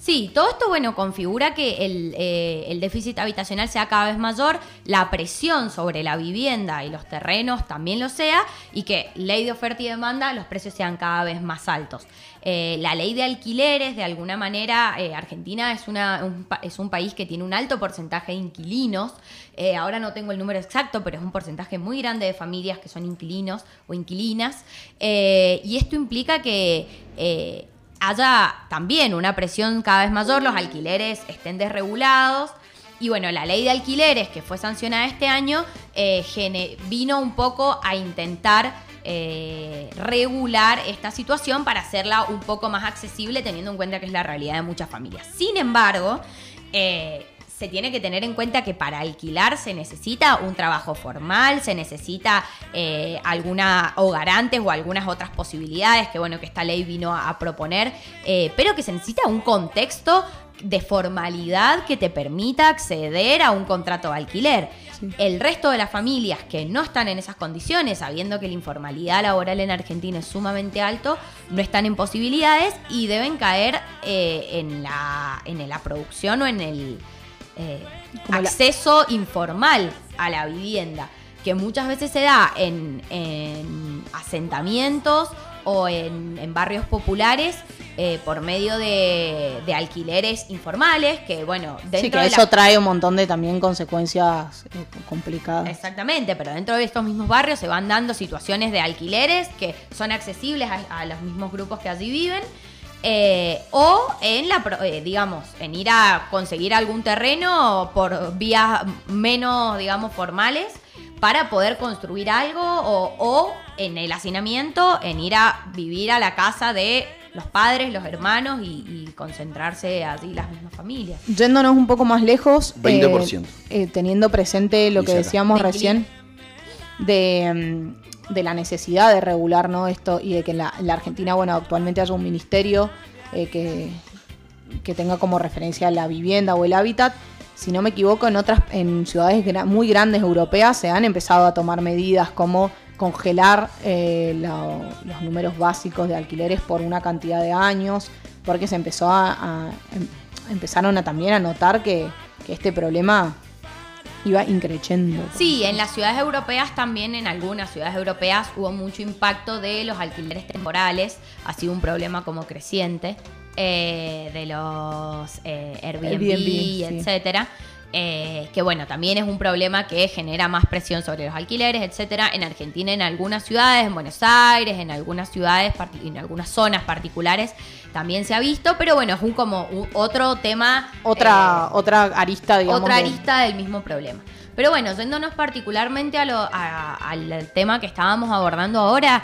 Speaker 3: Sí, todo esto, bueno, configura que el, eh, el déficit habitacional sea cada vez mayor, la presión sobre la vivienda y los terrenos también lo sea, y que ley de oferta y demanda, los precios sean cada vez más altos. Eh, la ley de alquileres, de alguna manera, eh, Argentina es, una, un, es un país que tiene un alto porcentaje de inquilinos. Ahora no tengo el número exacto, pero es un porcentaje muy grande de familias que son inquilinos o inquilinas. Y esto implica que haya también una presión cada vez mayor, los alquileres estén desregulados. Y bueno, la ley de alquileres que fue sancionada este año eh, vino un poco a intentar eh, regular esta situación para hacerla un poco más accesible teniendo en cuenta que es la realidad de muchas familias. Sin embargo, eh, se tiene que tener en cuenta que para alquilar se necesita un trabajo formal, se necesita eh, alguna o garantes o algunas otras posibilidades que bueno que esta ley vino a, a proponer, eh, pero que se necesita un contexto de formalidad que te permita acceder a un contrato de alquiler. El resto de las familias que no están en esas condiciones, sabiendo que la informalidad laboral en Argentina es sumamente alto, no están en posibilidades y deben caer eh, en, la, en la producción o en el eh,
Speaker 1: la-
Speaker 3: acceso informal a la vivienda, que muchas veces se da en, en asentamientos o en, en barrios populares eh, por medio de, de alquileres informales, que bueno, dentro
Speaker 1: Sí, que
Speaker 3: de
Speaker 1: eso
Speaker 3: la-
Speaker 1: trae un montón de también consecuencias eh, complicadas.
Speaker 3: Exactamente, pero dentro de estos mismos barrios se van dando situaciones de alquileres que son accesibles a, a los mismos grupos que allí viven. Eh, o en la, pro- eh, digamos, en ir a conseguir algún terreno por vías menos, digamos, formales para poder construir algo o, o en el hacinamiento, en ir a vivir a la casa de los padres, los hermanos y, y concentrarse allí las mismas familias.
Speaker 1: Yéndonos un poco más lejos, eh,
Speaker 2: 20%.
Speaker 1: eh, teniendo presente lo que decíamos
Speaker 3: De
Speaker 1: recién de, mm, de la necesidad de regular ¿no? esto y de que en la, en la Argentina, bueno, actualmente haya un ministerio eh, que, que tenga como referencia la vivienda o el hábitat. Si no me equivoco, en otras, en ciudades muy grandes europeas se han empezado a tomar medidas como congelar eh, los números básicos de alquileres por una cantidad de años, porque se empezó a, em- empezaron a también a notar que este problema iba increciendo.
Speaker 3: Sí, en las ciudades europeas también, en algunas ciudades europeas hubo mucho impacto de los alquileres temporales, ha sido un problema como creciente, eh, de los eh, Airbnb,
Speaker 1: Airbnb, sí.
Speaker 3: Eh, que bueno, también es un problema que genera más presión sobre los alquileres, etcétera. En Argentina, en algunas ciudades, en Buenos Aires, en algunas ciudades, en algunas zonas particulares, también se ha visto, pero bueno, es un como un- otro tema.
Speaker 1: Otra,
Speaker 3: eh,
Speaker 1: otra arista, digamos.
Speaker 3: otra arista del mismo problema. Pero bueno, yéndonos particularmente a lo- a- al tema que estábamos abordando ahora,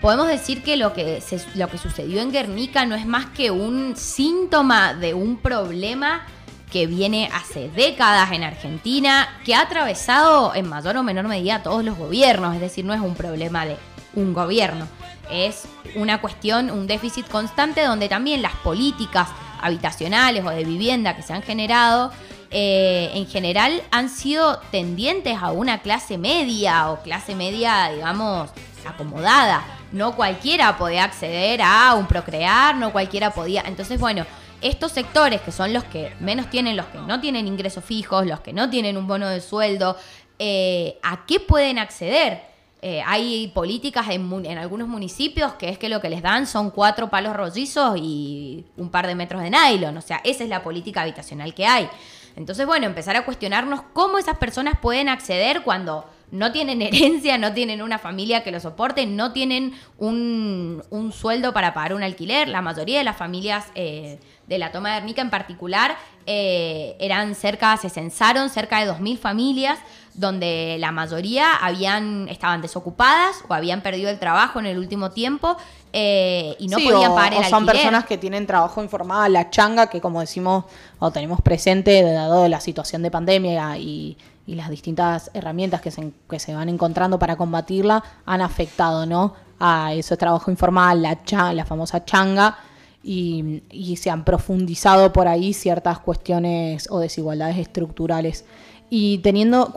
Speaker 3: podemos decir que lo que, se- lo que sucedió en Guernica no es más que un síntoma de un problema que viene hace décadas en Argentina, que ha atravesado en mayor o menor medida todos los gobiernos, es decir, no es un problema de un gobierno, es una cuestión, un déficit constante donde también las políticas habitacionales o de vivienda que se han generado, eh, en general han sido tendientes a una clase media o clase media, digamos, acomodada. No cualquiera podía acceder a un procrear, no cualquiera podía. Entonces, bueno, estos sectores que son los que menos tienen, los que no tienen ingresos fijos, los que no tienen un bono de sueldo, eh, ¿a qué pueden acceder? Eh, hay políticas en, algunos municipios que es que lo que les dan son cuatro palos rollizos y un par de metros de nylon. O sea, esa es la política habitacional que hay. Entonces, bueno, empezar a cuestionarnos cómo esas personas pueden acceder cuando no tienen herencia, no tienen una familia que lo soporte, no tienen un, un sueldo para pagar un alquiler. La mayoría de las familias eh, de la toma de Ernica en particular eh, eran cerca, se censaron cerca de 2.000 familias donde la mayoría habían estaban desocupadas o habían perdido el trabajo en el último tiempo eh, y no
Speaker 1: Sí,
Speaker 3: podían
Speaker 1: o-
Speaker 3: pagar el
Speaker 1: o son
Speaker 3: alquiler.
Speaker 1: personas que tienen trabajo informal, la changa, que como decimos o tenemos presente, dado la situación de pandemia y, y las distintas herramientas que se, que se van encontrando para combatirla, han afectado ¿no? a ese trabajo informal, la, cha- la famosa changa, y, se han profundizado por ahí ciertas cuestiones o desigualdades estructurales. Y teniendo,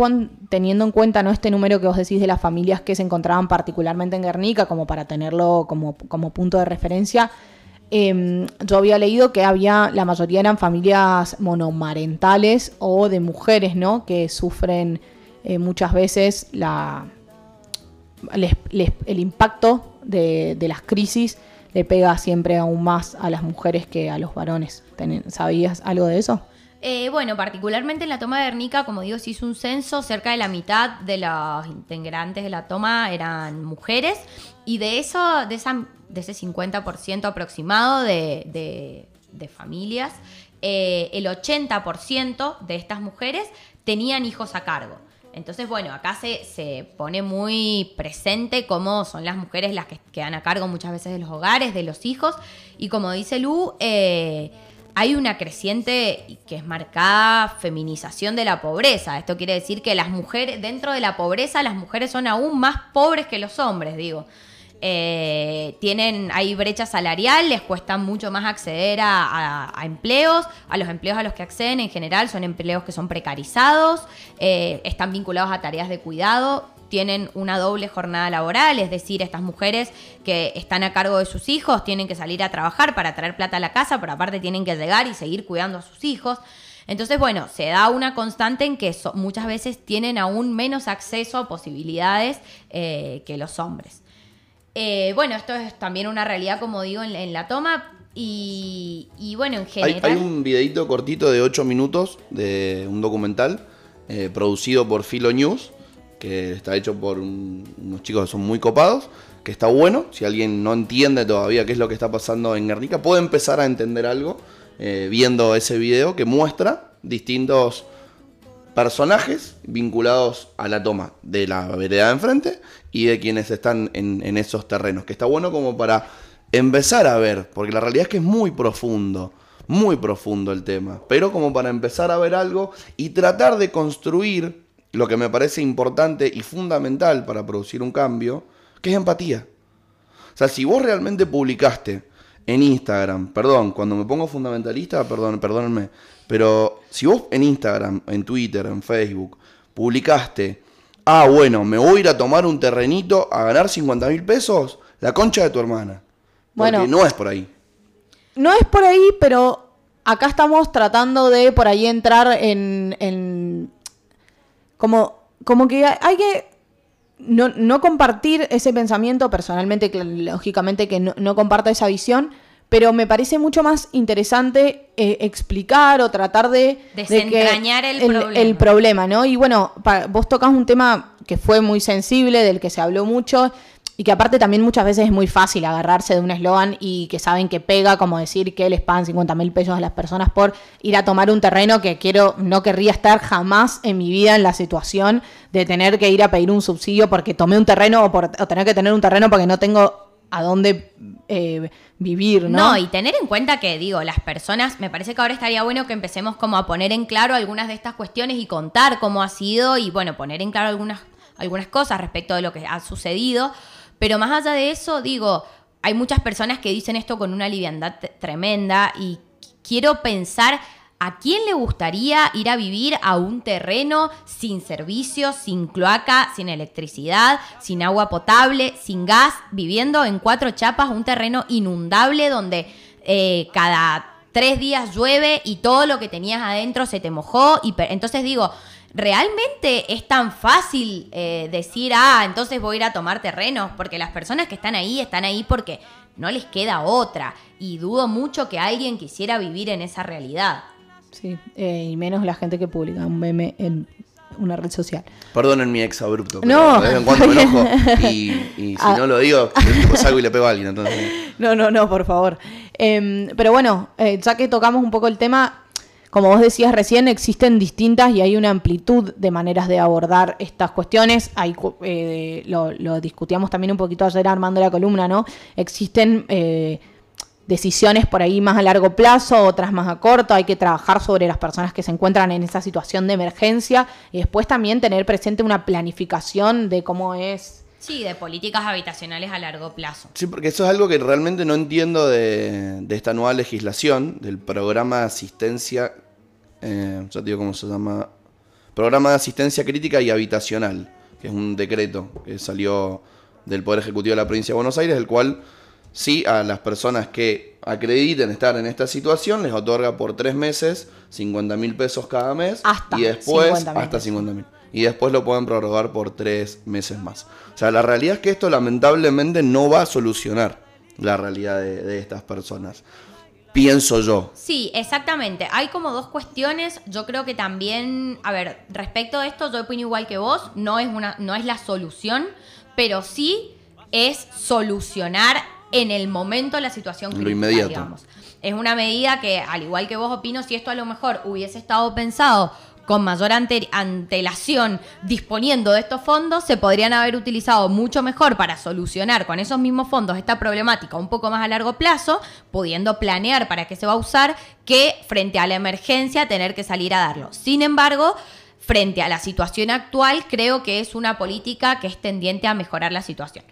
Speaker 1: teniendo en cuenta ¿no? este número que vos decís de las familias que se encontraban particularmente en Guernica, como para tenerlo como, como punto de referencia, eh, yo había leído que había, la mayoría eran familias monomarentales o de mujeres, ¿no? Que sufren eh, muchas veces la, el impacto de, de las crisis le pega siempre aún más a las mujeres que a los varones. ¿Sabías algo de eso?
Speaker 3: Eh, bueno, particularmente en la toma de Guernica, como digo, se hizo un censo, cerca de la mitad de los integrantes de la toma eran mujeres, y de eso, de, esa, de ese 50% aproximado de familias, eh, el 80% de estas mujeres tenían hijos a cargo. Entonces, bueno, acá se, se pone muy presente cómo son las mujeres las que quedan a cargo muchas veces de los hogares, de los hijos. Y como dice Lu, eh, hay una creciente que es marcada feminización de la pobreza. Esto quiere decir que las mujeres, dentro de la pobreza, las mujeres son aún más pobres que los hombres, digo. Eh, tienen, hay brecha salarial, les cuesta mucho más acceder a, empleos, a los empleos a los que acceden en general son empleos que son precarizados, eh, están vinculados a tareas de cuidado, tienen una doble jornada laboral, es decir, estas mujeres que están a cargo de sus hijos tienen que salir a trabajar para traer plata a la casa, pero aparte tienen que llegar y seguir cuidando a sus hijos. Entonces, bueno, se da una constante en que muchas veces tienen aún menos acceso a posibilidades eh, que los hombres. Eh, bueno, esto es también una realidad, como digo, en, en la toma. Y, y bueno, en
Speaker 2: Hay,
Speaker 3: general.
Speaker 2: hay un videito cortito de 8 minutos de un documental eh, producido por Filo News, que está hecho por un- unos chicos que son muy copados, que está bueno. Si alguien no entiende todavía qué es lo que está pasando en Guernica, puede empezar a entender algo eh, viendo ese video que muestra distintos personajes vinculados a la toma de la vereda de enfrente y de quienes están en, en esos terrenos. Que está bueno como para empezar a ver, porque la realidad es que es muy profundo, muy profundo el tema, pero como para empezar a ver algo y tratar de construir lo que me parece importante y fundamental para producir un cambio, que es empatía. O sea, si vos realmente publicaste en Instagram, perdón, cuando me pongo fundamentalista, perdón, perdónenme, pero si vos en Instagram, en Twitter, en Facebook, publicaste, ah, bueno, me voy a ir a tomar un terrenito a ganar 50 mil pesos, la concha de tu hermana. Porque
Speaker 1: Bueno.
Speaker 2: no es por ahí.
Speaker 1: No es por ahí, pero acá estamos tratando de por ahí entrar en. en- como, como que hay que no, no compartir ese pensamiento personalmente, lógicamente que no, no comparto esa visión, pero me parece mucho más interesante eh, explicar o tratar de... de que
Speaker 3: Desentrañar el problema.
Speaker 1: el problema, ¿no? Y bueno, pa- vos tocas un tema que fue muy sensible, del que se habló mucho, y que aparte también muchas veces es muy fácil agarrarse de un eslogan y que saben que pega, como decir que les pagan 50 mil pesos a las personas por ir a tomar un terreno que quiero, no querría estar jamás en mi vida en la situación de tener que ir a pedir un subsidio porque tomé un terreno o, por, o tener que tener un terreno porque no tengo a dónde eh, vivir, ¿no?
Speaker 3: No, y tener en cuenta que, digo, las personas, me parece que ahora estaría bueno que empecemos como a poner en claro algunas de estas cuestiones y contar cómo ha sido y, bueno, poner en claro algunas, algunas cosas respecto de lo que ha sucedido. Pero más allá de eso, digo, hay muchas personas que dicen esto con una liviandad tremenda y quiero pensar a quién le gustaría ir a vivir a un terreno sin servicios, sin cloaca, sin electricidad, sin agua potable, sin gas, viviendo en cuatro chapas, un terreno inundable donde eh, cada tres días llueve y todo lo que tenías adentro se te mojó. Y entonces digo, ¿realmente es tan fácil eh, decir, ah, entonces voy a ir a tomar terrenos? Porque las personas que están ahí están ahí porque no les queda otra. Y dudo mucho que alguien quisiera vivir en esa realidad.
Speaker 1: Sí, eh, y menos la gente que publica un meme en una red social.
Speaker 2: Perdonen mi ex abrupto. pero
Speaker 1: No,
Speaker 2: De vez en cuando me enojo. Y, y si
Speaker 1: Ah.
Speaker 2: no lo digo, tipo salgo y le pego a alguien. Entonces,
Speaker 1: No, no, no, por favor. Em, pero bueno, eh, ya que tocamos un poco el tema, como vos decías recién, existen distintas y hay una amplitud de maneras de abordar estas cuestiones. Hay, eh, lo, lo discutíamos también un poquito ayer armando la columna, ¿no? Existen eh, decisiones por ahí más a largo plazo, otras más a corto. Hay que trabajar sobre las personas que se encuentran en esa situación de emergencia y después también tener presente una planificación de cómo es
Speaker 3: Sí, de políticas habitacionales a largo plazo.
Speaker 2: Sí, porque eso es algo que realmente no entiendo de, de esta nueva legislación, del programa de asistencia, eh, ya te digo cómo se llama, programa de asistencia crítica y habitacional, que es un decreto que salió del Poder Ejecutivo de la Provincia de Buenos Aires, el cual sí a las personas que acrediten estar en esta situación les otorga por tres meses 50 mil pesos cada mes
Speaker 1: Hasta
Speaker 2: y después
Speaker 1: 50.000
Speaker 2: hasta
Speaker 1: pesos.
Speaker 2: 50 mil. Y después lo pueden prorrogar por tres meses más. O sea, la realidad es que esto lamentablemente no va a solucionar la realidad de, de estas personas. Pienso yo.
Speaker 3: Sí, exactamente. Hay como dos cuestiones. Yo creo que también, a ver, respecto a esto, yo opino igual que vos. No es una, no es la solución, pero sí es solucionar en el momento la situación
Speaker 2: Lo
Speaker 3: crítica,
Speaker 2: inmediato.
Speaker 3: digamos. Es una medida que, al igual que vos opino, si esto a lo mejor hubiese estado pensado con mayor ante- antelación disponiendo de estos fondos, se podrían haber utilizado mucho mejor para solucionar con esos mismos fondos esta problemática un poco más a largo plazo, pudiendo planear para qué se va a usar, que frente a la emergencia tener que salir a darlo. Sin embargo, frente a la situación actual, creo que es una política que es tendiente a mejorar la situación.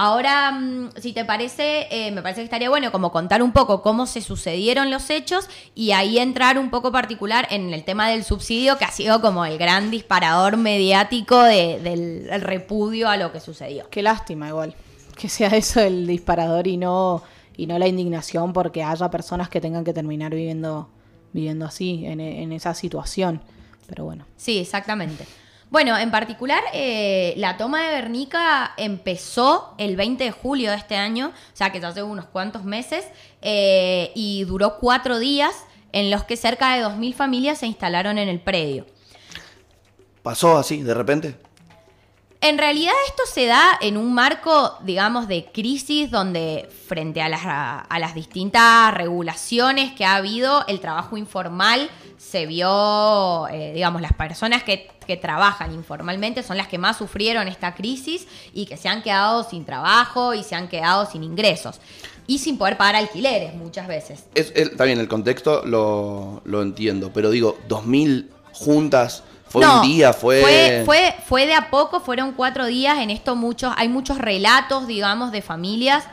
Speaker 3: Ahora, mm, si te parece, eh, me parece que estaría bueno como contar un poco cómo se sucedieron los hechos y ahí entrar un poco particular en el tema del subsidio, que ha sido como el gran disparador mediático de- del el repudio a lo que sucedió.
Speaker 1: Qué lástima igual. Que sea eso el disparador y no, y no la indignación porque haya personas que tengan que terminar viviendo, viviendo así, en, en esa situación. Pero bueno.
Speaker 3: Sí, exactamente. Bueno, en particular, eh, la toma de Guernica empezó el 20 de julio de este año, o sea que ya hace unos cuantos meses, eh, y duró cuatro días en los que cerca de 2.000 familias se instalaron en el predio.
Speaker 2: ¿Pasó así, de repente?
Speaker 3: En realidad esto se da en un marco, digamos, de crisis donde frente a las, a las distintas regulaciones que ha habido, el trabajo informal se vio, eh, digamos, las personas que, que trabajan informalmente son las que más sufrieron esta crisis y que se han quedado sin trabajo y se han quedado sin ingresos. y sin poder pagar alquileres muchas veces.
Speaker 2: Es, es- está bien, el contexto lo, lo entiendo, pero digo, 2.000 juntas, fue
Speaker 3: No,
Speaker 2: un día, fue...
Speaker 3: fue, fue, fue de a poco, fueron cuatro días. En esto muchos, hay muchos relatos, digamos, de familias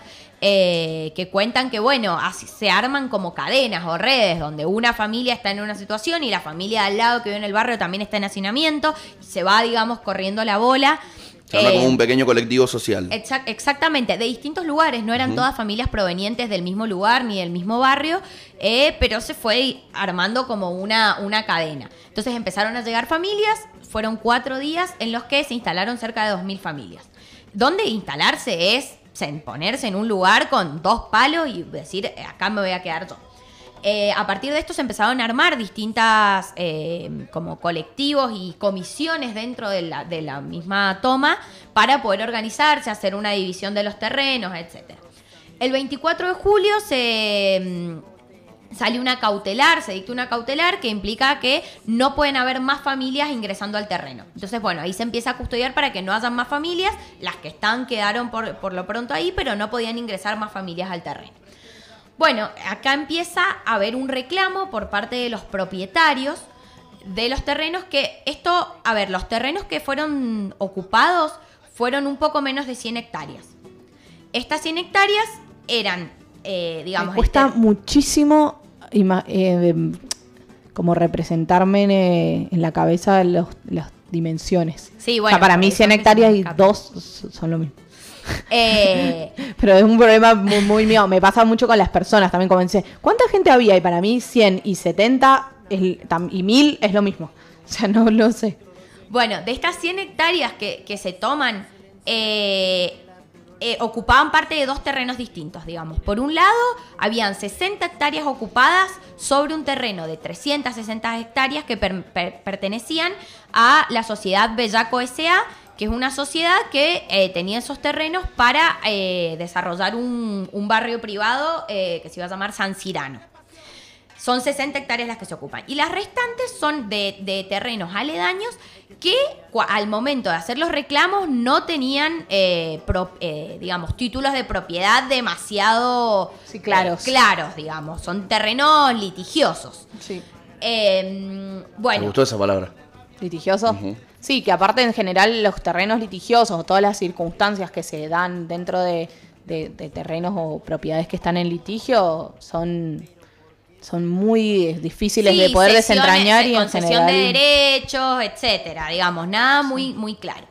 Speaker 3: eh, que cuentan que, bueno, así se arman como cadenas o redes, donde una familia está en una situación y la familia de al lado que vive en el barrio también está en hacinamiento, y se va, digamos, corriendo la bola.
Speaker 2: Se arma
Speaker 3: Eh,
Speaker 2: como un pequeño colectivo social.
Speaker 3: Exac- exactamente, de distintos lugares, no eran todas familias provenientes del mismo lugar ni del mismo barrio, eh, pero se fue armando como una, una cadena. Entonces empezaron a llegar familias, fueron cuatro días en los que se instalaron cerca de 2.000 familias. Donde instalarse es ponerse en un lugar con dos palos y decir, "Eh, acá me voy a quedar yo. Eh, a partir de esto se empezaron a armar distintas eh, como colectivos y comisiones dentro de la, de la misma toma para poder organizarse, hacer una división de los terrenos, etc. El 24 de julio se salió una cautelar, se dictó una cautelar que implica que no pueden haber más familias ingresando al terreno. Entonces, bueno, ahí se empieza a custodiar para que no hayan más familias. Las que están quedaron por, por lo pronto ahí, pero no podían ingresar más familias al terreno. Bueno, acá empieza a haber un reclamo por parte de los propietarios de los terrenos que esto, a ver, los terrenos que fueron ocupados fueron un poco menos de 100 hectáreas. Estas 100 hectáreas eran, eh, digamos,
Speaker 1: Me cuesta
Speaker 3: el ter-
Speaker 1: muchísimo eh, como representarme en, eh, en la cabeza los- las dimensiones.
Speaker 3: Sí,
Speaker 1: o
Speaker 3: bueno,
Speaker 1: sea, para mí
Speaker 3: eso
Speaker 1: 100
Speaker 3: me
Speaker 1: hectáreas y
Speaker 3: escapa.
Speaker 1: dos s- son lo mismo.
Speaker 3: eh,
Speaker 1: Pero es un problema muy, muy mío. Me pasa mucho con las personas también. Como dice, ¿cuánta gente había? Y para mí 100 y 70 es y 1000 es lo mismo. O sea, no lo sé.
Speaker 3: Bueno, de estas 100 hectáreas que, que se toman, eh, eh, ocupaban parte de dos terrenos distintos, digamos. Por un lado, habían 60 hectáreas ocupadas sobre un terreno de 360 hectáreas que per- per- pertenecían a la sociedad Bellaco S.A., que es una sociedad que eh, tenía esos terrenos para eh, desarrollar un, un barrio privado que se iba a llamar San Cirano. Son 60 hectáreas las que se ocupan. Y las restantes son de, de terrenos aledaños que al momento de hacer los reclamos no tenían, eh, pro- eh, digamos, títulos de propiedad demasiado
Speaker 1: Sí, claros.
Speaker 3: eh, claros, digamos. Son terrenos litigiosos.
Speaker 1: Sí.
Speaker 3: Eh,
Speaker 2: Me
Speaker 3: bueno,
Speaker 2: gustó esa palabra.
Speaker 1: ¿Litigioso? Sí, que aparte en general los terrenos litigiosos todas las circunstancias que se dan dentro de, de- de terrenos o propiedades que están en litigio son, son muy difíciles
Speaker 3: sí,
Speaker 1: de poder desentrañar
Speaker 3: eh,
Speaker 1: y en
Speaker 3: concesión
Speaker 1: general...
Speaker 3: de derechos, etcétera, digamos, nada muy, muy claro.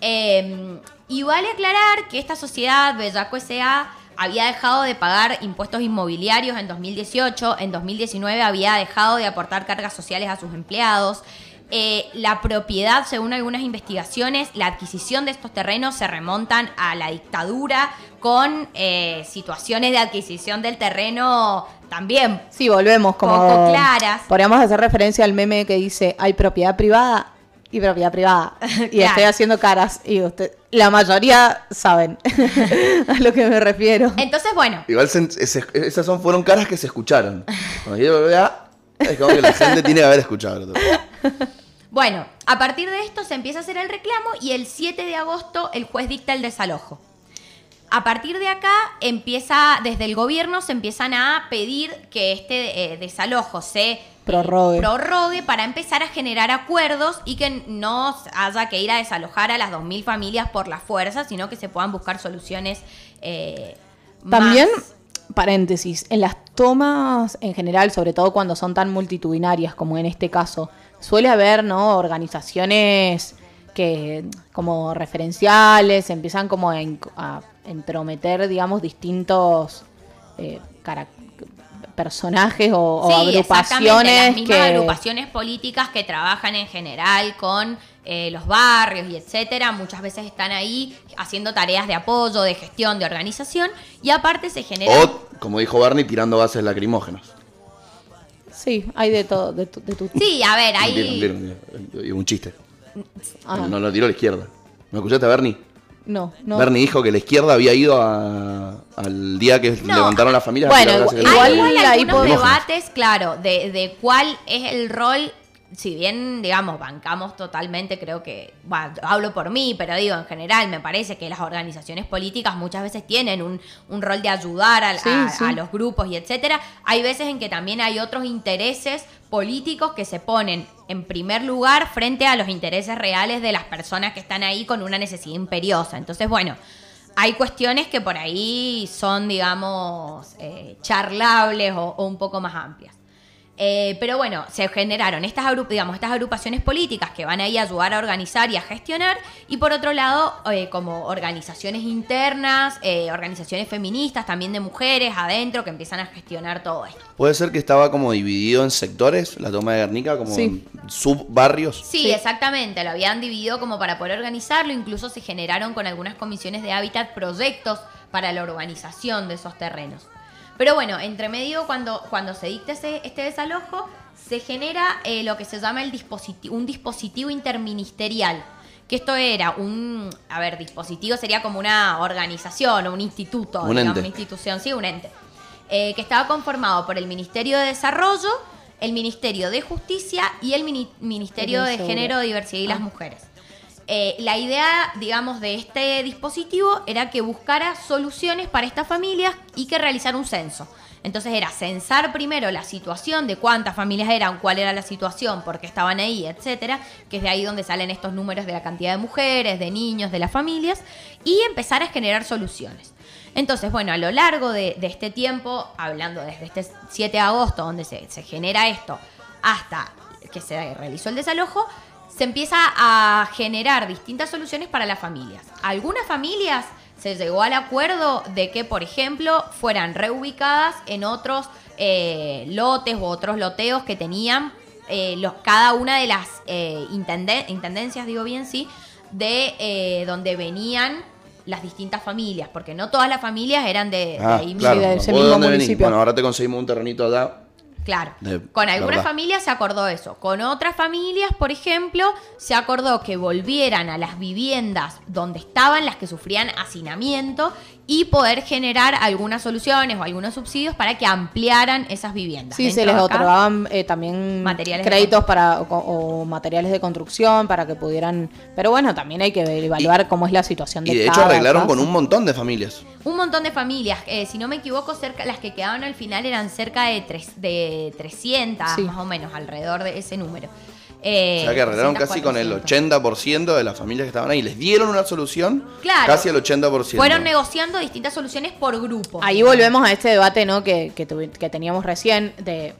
Speaker 3: Eh, y vale aclarar que esta sociedad, Bellaco S.A., había dejado de pagar impuestos inmobiliarios en 2018, en 2019 había dejado de aportar cargas sociales a sus empleados. Eh, la propiedad, según algunas investigaciones, la adquisición de estos terrenos se remontan a la dictadura con eh, situaciones de adquisición del terreno también
Speaker 1: Sí, volvemos como...
Speaker 3: Poco claras.
Speaker 1: Podríamos hacer referencia al meme que dice, hay propiedad privada y propiedad privada. Y
Speaker 3: Claro.
Speaker 1: estoy haciendo caras y usted, la mayoría saben a lo que me refiero.
Speaker 3: Entonces, bueno,
Speaker 2: Igual se- esas son, fueron caras que se escucharon. Cuando yo vea, es como que la gente tiene que haber escuchado.
Speaker 3: bueno, a partir de esto se empieza a hacer el reclamo y el 7 de agosto el juez dicta el desalojo. A partir de acá empieza, desde el gobierno se empiezan a pedir que este eh, desalojo se
Speaker 1: Prorrogue.
Speaker 3: prorrogue para empezar a generar acuerdos y que no haya que ir a desalojar a las 2.000 familias por la fuerza, sino que se puedan buscar soluciones eh,
Speaker 1: También,
Speaker 3: más-
Speaker 1: paréntesis, en las tomas en general, sobre todo cuando son tan multitudinarias como en este caso, suele haber, ¿no? Organizaciones que como referenciales empiezan como a entrometer, digamos, distintos eh, personajes o,
Speaker 3: Sí,
Speaker 1: agrupaciones
Speaker 3: las mismas
Speaker 1: que
Speaker 3: agrupaciones políticas que trabajan en general con eh, los barrios y etcétera, muchas veces están ahí haciendo tareas de apoyo, de gestión, de organización y aparte se genera
Speaker 2: O, como dijo Barney, tirando gases lacrimógenos.
Speaker 1: sí, hay de todo, de, tu- de tu-
Speaker 3: Sí, a ver, ahí
Speaker 2: mentira, mentira. un chiste.
Speaker 1: Ah,
Speaker 2: No lo tiró a la izquierda. ¿Me escuchaste, Bernie?
Speaker 1: No, no.
Speaker 2: Bernie dijo que la izquierda había ido a- al día que
Speaker 3: No,
Speaker 2: levantaron las familias.
Speaker 1: bueno, igual-
Speaker 3: hay igual algunos debates, claro, de, de cuál es el rol si bien, digamos, bancamos totalmente, creo que, bueno, hablo por mí, pero digo, en general, me parece que las organizaciones políticas muchas veces tienen un, un rol de ayudar a,
Speaker 1: Sí,
Speaker 3: a-
Speaker 1: sí.
Speaker 3: a los grupos y etcétera. Hay veces en que también hay otros intereses políticos que se ponen en primer lugar frente a los intereses reales de las personas que están ahí con una necesidad imperiosa. Entonces, bueno, hay cuestiones que por ahí son, digamos, eh, charlables o, o un poco más amplias. Eh, pero bueno, se generaron estas, digamos, estas agrupaciones políticas que van ahí a ayudar a organizar y a gestionar. Y por otro lado, eh, como organizaciones internas, eh, organizaciones feministas, también de mujeres adentro, que empiezan a gestionar todo esto.
Speaker 2: Puede ser que estaba como dividido en sectores, la toma de Guernica, como
Speaker 1: Sí.
Speaker 2: subbarrios.
Speaker 3: Sí,
Speaker 1: Sí.
Speaker 3: exactamente. Lo habían dividido como para poder organizarlo. Incluso se generaron con algunas comisiones de hábitat proyectos para la urbanización de esos terrenos. Pero bueno, entre medio, cuando, cuando se dicta ese- este desalojo, se genera eh, lo que se llama el dispositivo, un dispositivo interministerial. Que esto era un, a ver, dispositivo sería como una organización o un instituto,
Speaker 2: Un
Speaker 3: digamos,
Speaker 2: ente.
Speaker 3: una institución, sí, un ente. eh, que estaba conformado por el Ministerio de Desarrollo, el Ministerio de Justicia y el Mini- Ministerio de. Género, Diversidad y las
Speaker 1: Ah.
Speaker 3: Mujeres. Eh, la idea, digamos, de este dispositivo era que buscara soluciones para estas familias y que realizara un censo. Entonces era censar primero la situación de cuántas familias eran, cuál era la situación, por qué estaban ahí, etcétera, que es de ahí donde salen estos números de la cantidad de mujeres, de niños, de las familias, y empezar a generar soluciones. Entonces, bueno, a lo largo de, este tiempo, hablando desde este 7 de agosto, donde se, se genera esto, hasta que se realizó el desalojo, se empieza a generar distintas soluciones para las familias. Algunas familias se llegó al acuerdo de que, por ejemplo, fueran reubicadas en otros eh, lotes u otros loteos que tenían eh, los, cada una de las eh, intenden- intendencias, digo bien, sí, de eh, donde venían las distintas familias, porque no todas las familias eran de, de
Speaker 2: Ah,
Speaker 3: ahí mismo.
Speaker 2: claro.
Speaker 1: de
Speaker 2: ¿Vos
Speaker 1: ese
Speaker 2: de
Speaker 1: mismo municipio.
Speaker 2: Bueno, ahora te conseguimos un terrenito allá.
Speaker 3: Claro.
Speaker 2: De
Speaker 3: Con algunas familias se acordó eso. Con otras familias, por ejemplo, se acordó que volvieran a las viviendas donde estaban las que sufrían hacinamiento y poder generar algunas soluciones o algunos subsidios para que ampliaran esas viviendas.
Speaker 1: Sí, se les otorgaban eh, también
Speaker 3: Materiales
Speaker 1: créditos para o, o materiales de construcción para que pudieran. Pero bueno, también hay que evaluar cómo es la situación de
Speaker 2: Y de hecho arreglaron
Speaker 1: casa.
Speaker 2: con un montón de familias.
Speaker 3: Un montón de familias, eh, si no me equivoco, cerca, las que quedaban al final eran cerca de, tres, de 300,
Speaker 1: Sí.
Speaker 3: más o menos, alrededor de ese número. Eh,
Speaker 2: o sea que arreglaron
Speaker 3: 300,
Speaker 2: casi con el
Speaker 3: 400.
Speaker 2: 80% de las familias que estaban ahí. Les dieron una solución
Speaker 3: Claro.
Speaker 2: casi al 80%.
Speaker 3: Fueron negociando distintas soluciones por grupo.
Speaker 1: Ahí volvemos a este debate ¿no? que, que, tuvi- que teníamos recién de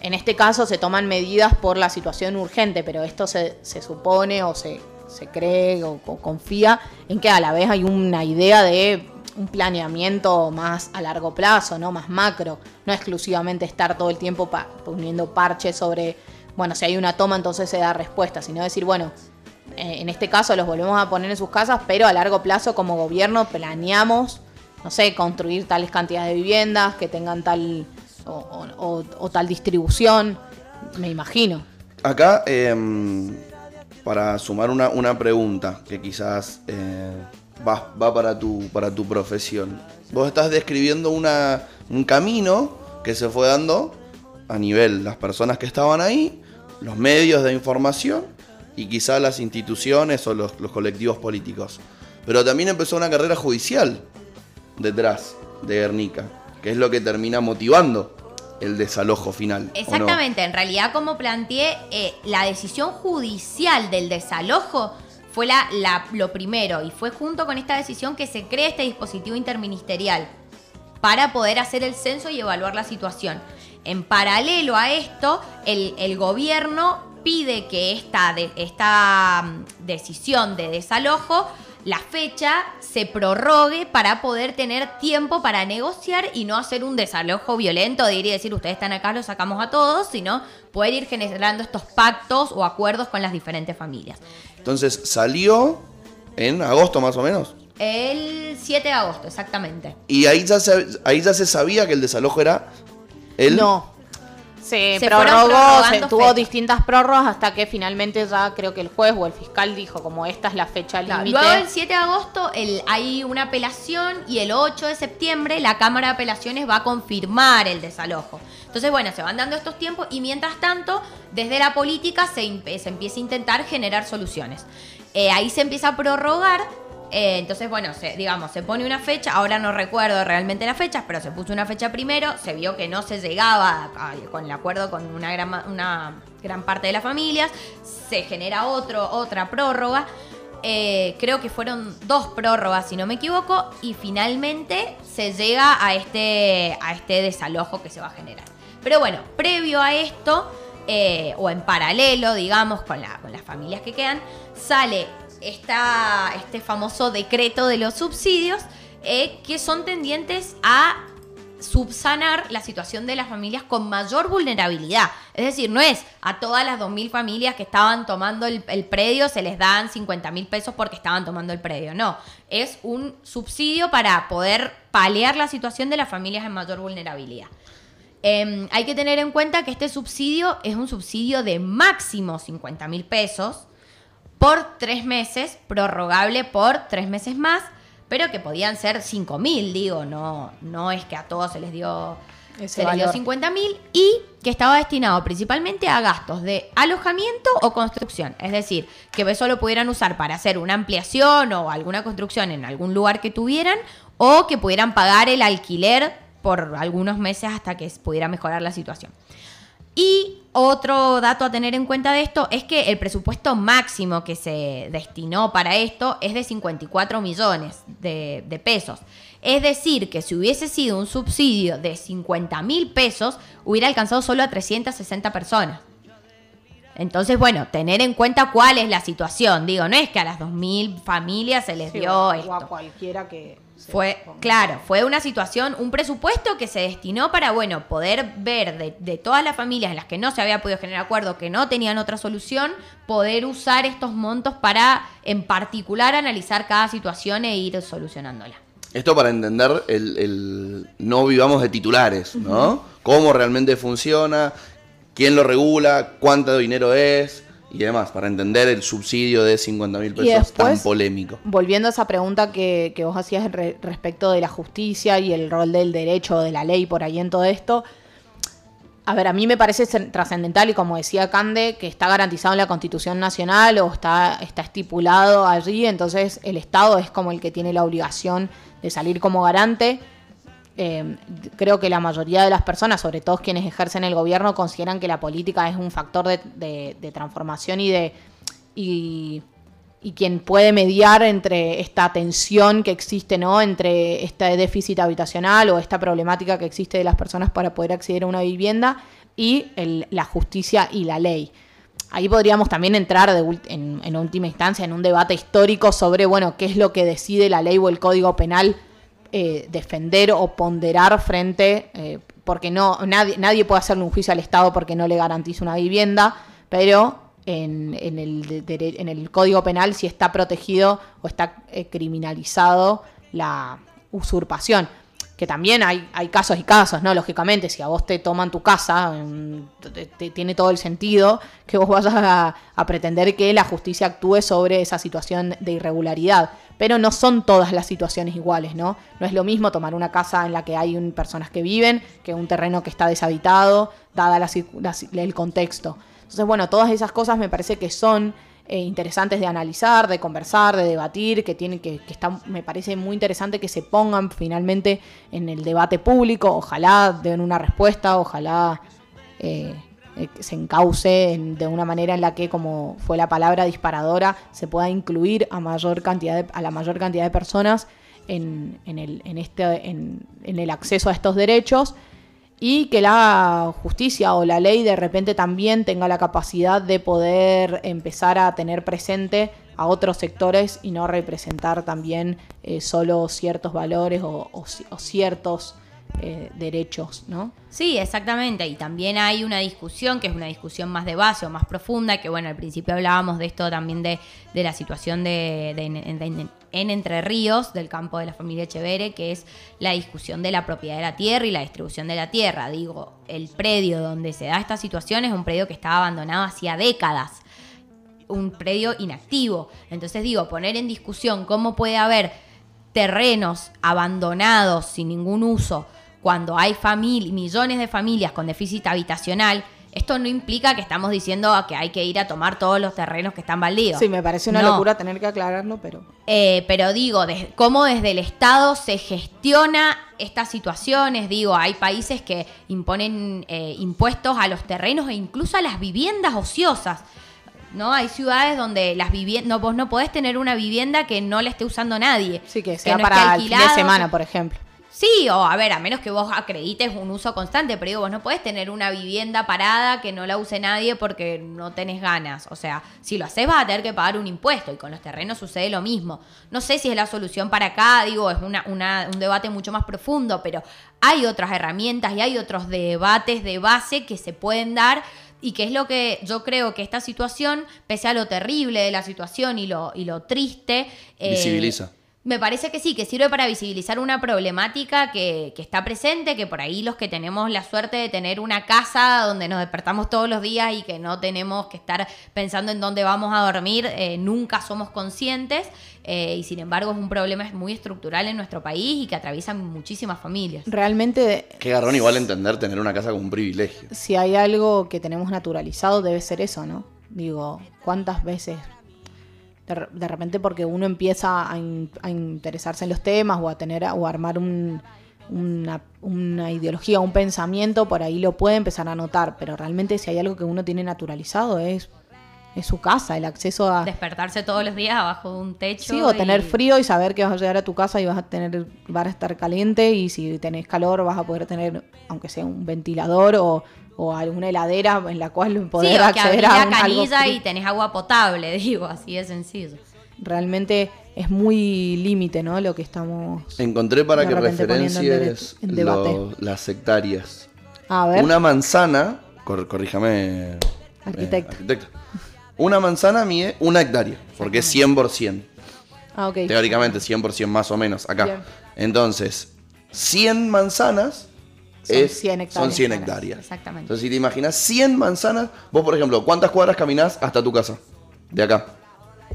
Speaker 1: en este caso se toman medidas por la situación urgente, pero esto se, se supone o se, se cree o, o confía en que a la vez hay una idea de un planeamiento más a largo plazo, ¿no? Más macro, no exclusivamente estar todo el tiempo pa- poniendo parches sobre, bueno, si hay una toma entonces se da respuesta, sino decir, bueno, eh, en este caso los volvemos a poner en sus casas, pero a largo plazo como gobierno planeamos, no sé, construir tales cantidades de viviendas que tengan tal o, tal distribución, me imagino.
Speaker 2: Acá, em, para sumar una, una pregunta que quizás eh, va, va para, tu, para tu profesión. Vos estás describiendo una, un camino que se fue dando a nivel las personas que estaban ahí, los medios de información y quizás las instituciones o los, colectivos políticos. Pero también empezó una carrera judicial detrás de Guernica, que es lo que termina motivando el desalojo final.
Speaker 3: Exactamente, en realidad como planteé, eh, la decisión judicial del desalojo fue la- lo primero y fue junto con esta decisión que se crea este dispositivo interministerial para poder hacer el censo y evaluar la situación. En paralelo a esto, el, el gobierno pide que esta, de- esta mm, decisión de desalojo, la fecha se prorrogue para poder tener tiempo para negociar y no hacer un desalojo violento de ir y decir ustedes están acá, los sacamos a todos, sino poder ir generando estos pactos o acuerdos con las diferentes familias.
Speaker 2: Entonces salió en agosto más o menos.
Speaker 3: El 7 de agosto, exactamente.
Speaker 2: Y ahí ya se, ahí ya se sabía que el desalojo era el...
Speaker 1: No. se,
Speaker 3: se
Speaker 1: prorrogó, se tuvo distintas prórrogas hasta que finalmente ya creo que el juez o el fiscal dijo como esta es la fecha
Speaker 3: Claro,
Speaker 1: límite.
Speaker 3: Luego el 7 de agosto el- hay una apelación y el 8 de septiembre la Cámara de Apelaciones va a confirmar el desalojo. Entonces, bueno, se van dando estos tiempos y mientras tanto, desde la política se empieza a intentar generar soluciones. Eh, ahí se empieza a prorrogar. Eh, entonces, bueno, se, digamos, se pone una fecha, ahora no recuerdo realmente las fechas, pero se puso una fecha primero, se vio que no se llegaba con el acuerdo con una gran, parte de las familias, se genera otro, otra prórroga, eh, creo que fueron dos prórrogas, si no me equivoco, y finalmente se llega a este, este desalojo que se va a generar. Pero bueno, previo a esto, eh, o en paralelo, digamos, con las familias que quedan, sale este famoso decreto de los subsidios eh, que son tendientes a subsanar la situación de las familias con mayor vulnerabilidad. Es decir, no es a todas las 2.000 familias que estaban tomando el, predio se les dan 50 mil pesos porque estaban tomando el predio. No, es un subsidio para poder paliar la situación de las familias en mayor vulnerabilidad. Eh, hay que tener en cuenta que este subsidio es un subsidio de máximo 50 mil pesos por tres meses, prorrogable por tres meses más, pero que podían ser 5 mil, digo, no, no es que a todos se les dio,
Speaker 1: Ese
Speaker 3: se les dio
Speaker 1: valor.
Speaker 3: 50 mil y que estaba destinado principalmente a gastos de alojamiento o construcción, es decir, que eso lo pudieran usar para hacer una ampliación o alguna construcción en algún lugar que tuvieran o que pudieran pagar el alquiler por algunos meses hasta que pudiera mejorar la situación. Y otro dato a tener en cuenta de esto es que el presupuesto máximo que se destinó para esto es de 54 millones de, de pesos. Es decir, que si hubiese sido un subsidio de 50 mil pesos, hubiera alcanzado solo a 360 personas. Entonces, bueno, tener en cuenta cuál es la situación. Digo, no es que a las 2.000 familias se les
Speaker 1: Sí,
Speaker 3: dio
Speaker 1: o a
Speaker 3: esto.
Speaker 1: cualquiera que
Speaker 3: Fue,
Speaker 1: ponga.
Speaker 3: claro, fue una situación, un presupuesto que se destinó para, bueno, poder ver de, de todas las familias en las que no se había podido generar acuerdo, que no tenían otra solución, poder usar estos montos para, en particular, analizar cada situación e ir solucionándola.
Speaker 2: Esto para entender el, el no vivamos de titulares, ¿no? Cómo realmente funciona, quién lo regula, cuánto dinero es y demás, para entender el subsidio de 50 mil pesos tan polémico.
Speaker 1: Volviendo a esa pregunta que, que vos hacías re- respecto de la justicia y el rol del derecho, de la ley por ahí en todo esto. A ver, a mí me parece trascendental y como decía Cande, que está garantizado en la Constitución Nacional o está, está estipulado allí, entonces el Estado es como el que tiene la obligación de salir como garante. Eh, creo que la mayoría de las personas, sobre todo quienes ejercen el gobierno, consideran que la política es un factor de, transformación y de y, quien puede mediar entre esta tensión que existe, ¿no? Entre este déficit habitacional o esta problemática que existe de las personas para poder acceder a una vivienda y la justicia y la ley. Ahí podríamos también entrar en, en última instancia en un debate histórico sobre, bueno, qué es lo que decide la ley o el código penal eh, defender o ponderar frente, eh, porque no nadie, nadie puede hacerle un juicio al Estado porque no le garantiza una vivienda, pero en, en el, en el Código Penal sí está protegido o está eh, criminalizado la usurpación. Que también hay, hay casos y casos, ¿no? Lógicamente, si a vos te toman tu casa, mm, te- tiene todo el sentido que vos vayas a pretender que la justicia actúe sobre esa situación de irregularidad. Pero no son todas las situaciones iguales, ¿no? No es lo mismo tomar una casa en la que hay personas que viven que un terreno que está deshabitado, dada la el contexto. Entonces, bueno, todas esas cosas me parece que son eh, interesantes de analizar, de conversar, de debatir, que tienen que, que me parece muy interesante que se pongan finalmente en el debate público. Ojalá den una respuesta, ojalá eh, eh, se encauce en- de una manera en la que, como fue la palabra disparadora, se pueda incluir a mayor cantidad de- a la mayor cantidad de personas en, en el, en, este, en, el acceso a estos derechos y que la justicia o la ley de repente también tenga la capacidad de poder empezar a tener presente a otros sectores y no representar también eh, solo ciertos valores o ciertos eh, derechos, ¿no?
Speaker 3: Sí, exactamente. Y también hay una discusión, que es una discusión más de base o más profunda, que bueno, al principio hablábamos de esto también de, de la situación de, de- en Entre Ríos, del campo de la familia Echevere, que es la discusión de la propiedad de la tierra y la distribución de la tierra. Digo, el predio donde se da esta situación es un predio que estaba abandonado hacía décadas, un predio inactivo. Entonces digo, poner en discusión cómo puede haber terrenos abandonados sin ningún uso cuando hay millones de familias con déficit habitacional, esto no implica que estamos diciendo que hay que ir a tomar todos los terrenos que están baldíos.
Speaker 1: Sí, me parece una locura tener que aclararlo, pero...
Speaker 3: Eh, pero digo, cómo desde el Estado se gestiona estas situaciones. Digo, hay países que imponen eh, impuestos a los terrenos e incluso a las viviendas ociosas. ¿no? Hay ciudades donde las viviendas, no, vos no podés tener una vivienda que no la esté usando nadie.
Speaker 1: Sí, que sea para el fin de semana, por ejemplo.
Speaker 3: Sí, o a ver, a menos que vos acredites un uso constante, pero digo, vos no podés tener una vivienda parada que no la use nadie porque no tenés ganas. O sea, si lo haces vas a tener que pagar un impuesto y con los terrenos sucede lo mismo. No sé si es la solución para acá, digo, es una, un debate mucho más profundo, pero hay otras herramientas y hay otros debates de base que se pueden dar y que es lo que yo creo que esta situación, pese a lo terrible de la situación y lo, y lo triste...
Speaker 2: Eh, Visibiliza
Speaker 3: me parece que sí, que sirve para visibilizar una problemática que, que, está presente, que por ahí los que tenemos la suerte de tener una casa donde nos despertamos todos los días y que no tenemos que estar pensando en dónde vamos a dormir, eh, nunca somos conscientes eh, y sin embargo es un problema muy estructural en nuestro país y que atraviesa muchísimas familias.
Speaker 1: Realmente...
Speaker 2: Qué garrón igual entender tener una casa como un privilegio.
Speaker 1: Si hay algo que tenemos naturalizado debe ser eso, ¿no? Digo, ¿cuántas veces de, repente porque uno empieza a, interesarse en los temas o a tener o a armar una, una, ideología, un pensamiento, por ahí lo puede empezar a notar, pero realmente si hay algo que uno tiene naturalizado es, es su casa, el acceso a...
Speaker 3: Despertarse todos los días abajo de un techo.
Speaker 1: Sí, o tener frío y saber que vas a llegar a tu casa y vas a tener vas a estar caliente y si tenés calor vas a poder tener, aunque sea un ventilador o o alguna heladera en la cual poder
Speaker 3: sí,
Speaker 1: acceder
Speaker 3: a canilla y tenés agua potable, digo, así de sencillo.
Speaker 1: Realmente es muy límite, ¿no? Lo que estamos.
Speaker 2: Encontré para que referencies las sectarias. A ver. Una manzana, corríjame.
Speaker 1: Eh, arquitecto.
Speaker 2: Una manzana mide una hectárea, porque es 100%. Ah, ok. Teóricamente 100% más o menos acá. Entonces, 100 manzanas son 100 hectáreas. Son 100 hectáreas. Exactamente. Entonces, si te imaginas 100 manzanas, vos, por ejemplo, ¿cuántas cuadras caminás hasta tu casa? De acá.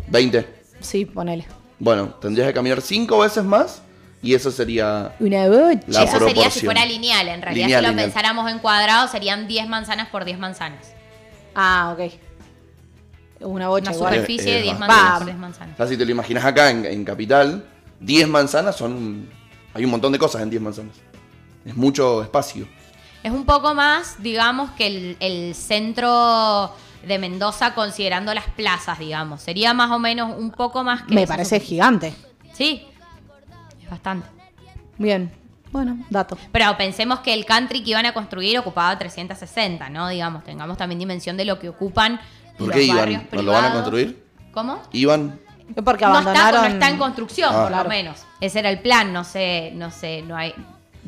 Speaker 2: ¿20?
Speaker 1: Sí, ponele.
Speaker 2: Bueno, tendrías que caminar 5 veces más y eso sería.
Speaker 1: Una bocha.
Speaker 3: La eso sería si fuera lineal. En realidad, si lo pensáramos en cuadrado, serían 10 manzanas por 10 manzanas.
Speaker 1: Ah, ok. Una bocha.
Speaker 3: Una superficie de 10 manzanas por 10 manzanas.
Speaker 2: O sea, si te lo imaginas acá en, en Capital, 10 manzanas son. Hay un montón de cosas en 10 manzanas es mucho espacio.
Speaker 3: Es un poco más, digamos, que el, centro de Mendoza considerando las plazas, digamos. Sería más o menos un poco más que...
Speaker 1: Me parece gigante.
Speaker 3: Sí, es bastante.
Speaker 1: Bien, bueno, dato.
Speaker 3: Pero pensemos que el country que iban a construir ocupaba 360, ¿no? Digamos, tengamos también dimensión de lo que ocupan
Speaker 2: ¿Por qué iban? ¿No lo van a construir?
Speaker 3: ¿Cómo?
Speaker 2: Iban
Speaker 1: porque abandonaron...
Speaker 3: no, está, en construcción, ah. por lo menos. Ese era el plan, no sé, no sé, no hay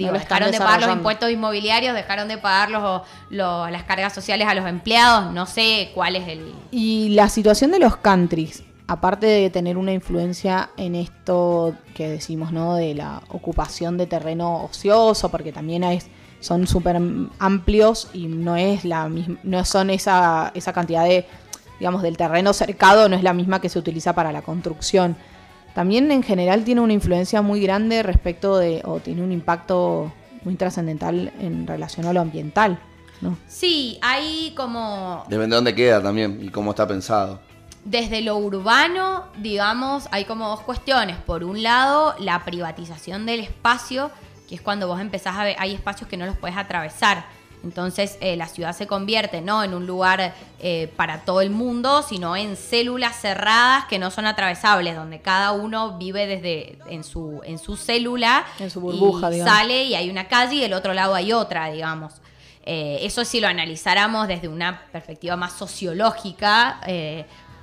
Speaker 3: dejaron de pagar los impuestos inmobiliarios, dejaron de pagar los, las cargas sociales a los empleados, no sé cuál es el...
Speaker 1: Y la situación de los countries, aparte de tener una influencia en esto que decimos, ¿no? De la ocupación de terreno ocioso, porque también son súper amplios y no es la no son esa, esa cantidad de, digamos, del terreno cercado, no es la misma que se utiliza para la construcción también en general tiene una influencia muy grande respecto de, o tiene un impacto muy trascendental en relación a lo ambiental. ¿no?
Speaker 3: Sí, hay como...
Speaker 2: Depende de dónde queda también y cómo está pensado.
Speaker 3: Desde lo urbano, digamos, hay como dos cuestiones. Por un lado, la privatización del espacio, que es cuando vos empezás a ver, hay espacios que no los puedes atravesar entonces eh, la ciudad se convierte no en un lugar eh, para todo el mundo, sino en células cerradas que no son atravesables, donde cada uno vive desde en su, en su célula,
Speaker 1: en su burbuja,
Speaker 3: y sale y hay una calle y del otro lado hay otra, digamos. Eh, eso si lo analizáramos desde una perspectiva más sociológica,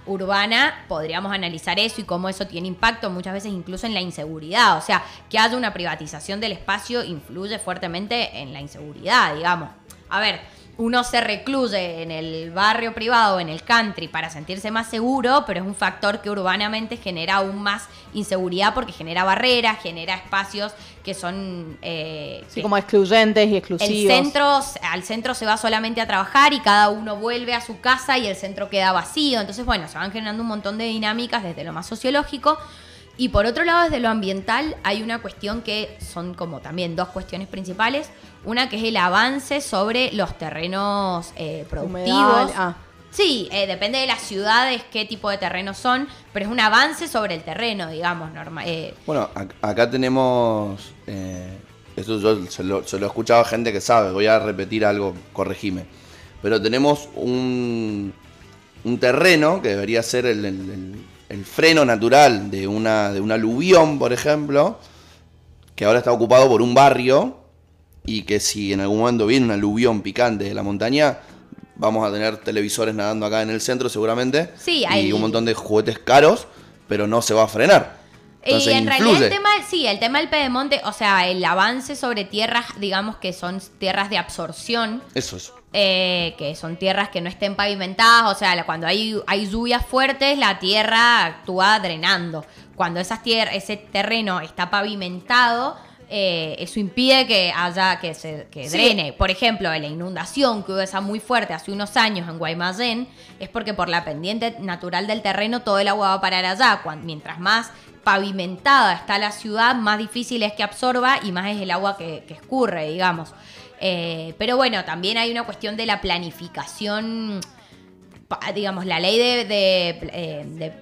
Speaker 3: urbana, podríamos analizar eso y cómo eso tiene impacto muchas veces incluso en la inseguridad. O sea, que haya una privatización del espacio influye fuertemente en la inseguridad, digamos. A ver, uno se recluye en el barrio privado, en el country, para sentirse más seguro, pero es un factor que urbanamente genera aún más inseguridad porque genera barreras, genera espacios que son...
Speaker 1: Eh, sí, como excluyentes y exclusivos.
Speaker 3: El centro, al centro se va solamente a trabajar y cada uno vuelve a su casa y el centro queda vacío. Entonces, bueno, se van generando un montón de dinámicas desde lo más sociológico. Y por otro lado, desde lo ambiental, hay una cuestión que son como también dos cuestiones principales. Una que es el avance sobre los terrenos eh, productivos. Ah. Sí, eh, depende de las ciudades qué tipo de terrenos son, pero es un avance sobre el terreno, digamos. normal. Eh.
Speaker 2: Bueno, acá tenemos. eso yo se lo, he escuchado a gente que sabe. Voy a repetir algo, corregime. Pero tenemos un, un terreno que debería ser el el freno natural de una, de un aluvión, por ejemplo, que ahora está ocupado por un barrio y que si en algún momento viene un aluvión picante de la montaña, vamos a tener televisores nadando acá en el centro seguramente
Speaker 3: sí,
Speaker 2: y un montón de juguetes caros, pero no se va a frenar.
Speaker 3: Y en realidad el tema, sí, el tema del pedemonte, o sea, el avance sobre tierras, digamos que son tierras de absorción.
Speaker 2: Eso es.
Speaker 3: Eh, que son tierras que no estén pavimentadas, o sea, cuando hay, hay lluvias fuertes, la tierra actúa drenando. Cuando esas tierras, ese terreno está pavimentado, eh, eso impide que haya que se que drene. Por ejemplo, la inundación que hubo esa muy fuerte hace unos años en Guaymallén es porque por la pendiente natural del terreno todo el agua va a parar allá. mientras más pavimentada está la ciudad, más difícil es que absorba y más es el agua que, escurre, digamos. Eh, pero bueno, también hay una cuestión de la planificación, digamos, la ley de, eh,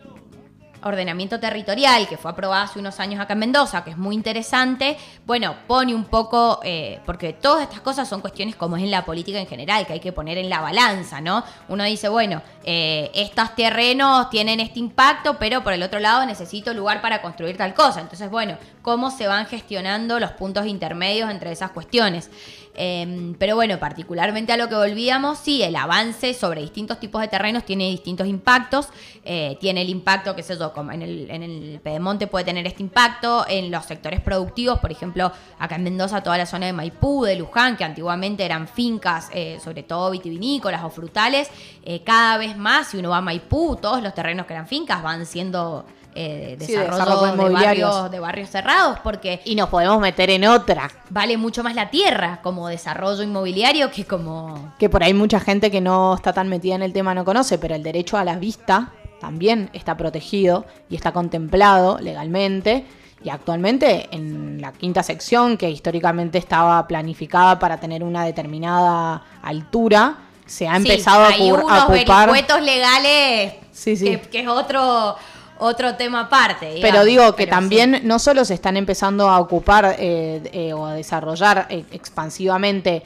Speaker 3: ordenamiento territorial que fue aprobada hace unos años acá en Mendoza, que es muy interesante, bueno, pone un poco, eh, porque todas estas cosas son cuestiones como es en la política en general, que hay que poner en la balanza, ¿no? Uno dice, bueno, estos terrenos tienen este impacto, pero por el otro lado necesito lugar para construir tal cosa. Entonces, bueno, ¿cómo se van gestionando los puntos intermedios entre esas cuestiones? Em, pero bueno, particularmente a lo que volvíamos, sí, el avance sobre distintos tipos de terrenos tiene distintos impactos. Eh, tiene el impacto, qué sé yo, como en el, en el Pedemonte puede tener este impacto, en los sectores productivos, por ejemplo, acá en Mendoza, toda la zona de Maipú, de Luján, que antiguamente eran fincas, eh, sobre todo vitivinícolas o frutales, eh, cada vez más, si uno va a Maipú, todos los terrenos que eran fincas van siendo eh, desarrollo, de, barrios, de barrios cerrados, porque...
Speaker 1: Y nos podemos meter en otra.
Speaker 3: Vale mucho más la tierra como desarrollo inmobiliario que como...
Speaker 1: Que por ahí mucha gente que no está tan metida en el tema no conoce, pero el derecho a la vista también está protegido y está contemplado legalmente. Y actualmente en la quinta sección, que históricamente estaba planificada para tener una determinada altura, se ha empezado a,
Speaker 3: unos vericuetos legales sí, sí. que, es otro otro tema aparte.
Speaker 1: pero digo que también no solo se están empezando a ocupar eh, eh, o a desarrollar eh, expansivamente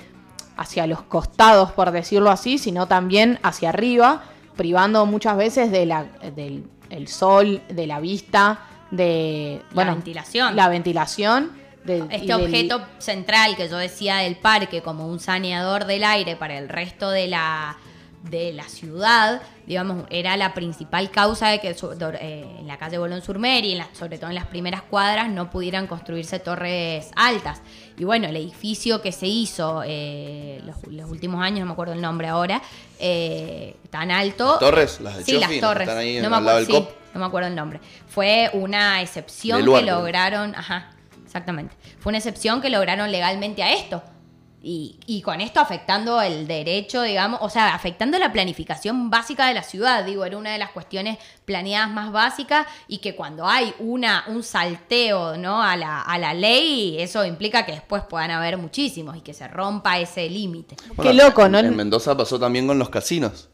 Speaker 1: hacia los costados, por decirlo así, sino también hacia arriba, privando muchas veces de la, del sol, de la vista, de
Speaker 3: la ventilación.
Speaker 1: La ventilación.
Speaker 3: De, este objeto central que yo decía del parque como un saneador del aire para el resto de la de la ciudad, digamos, era la principal causa de que eh, en la calle Bolón Surmer y sobre todo en las primeras cuadras no pudieran construirse torres altas. Y bueno, el edificio que se hizo eh, los, últimos años, no me acuerdo el nombre ahora, eh, tan alto.
Speaker 2: ¿Torres? Las de
Speaker 3: Sí, las torres. no, me acuerdo, no me acuerdo el nombre. Fue una excepción que lograron, ajá, exactamente. Fue una excepción que lograron legalmente a esto y, con esto afectando el derecho, digamos, o sea, afectando la planificación básica de la ciudad, digo, era una de las cuestiones planeadas más básicas y que cuando hay una, un salteo ¿no? a, la, a la ley, eso implica que después puedan haber muchísimos y que se rompa ese límite.
Speaker 1: Qué loco, ¿no?
Speaker 2: En Mendoza pasó también con los casinos.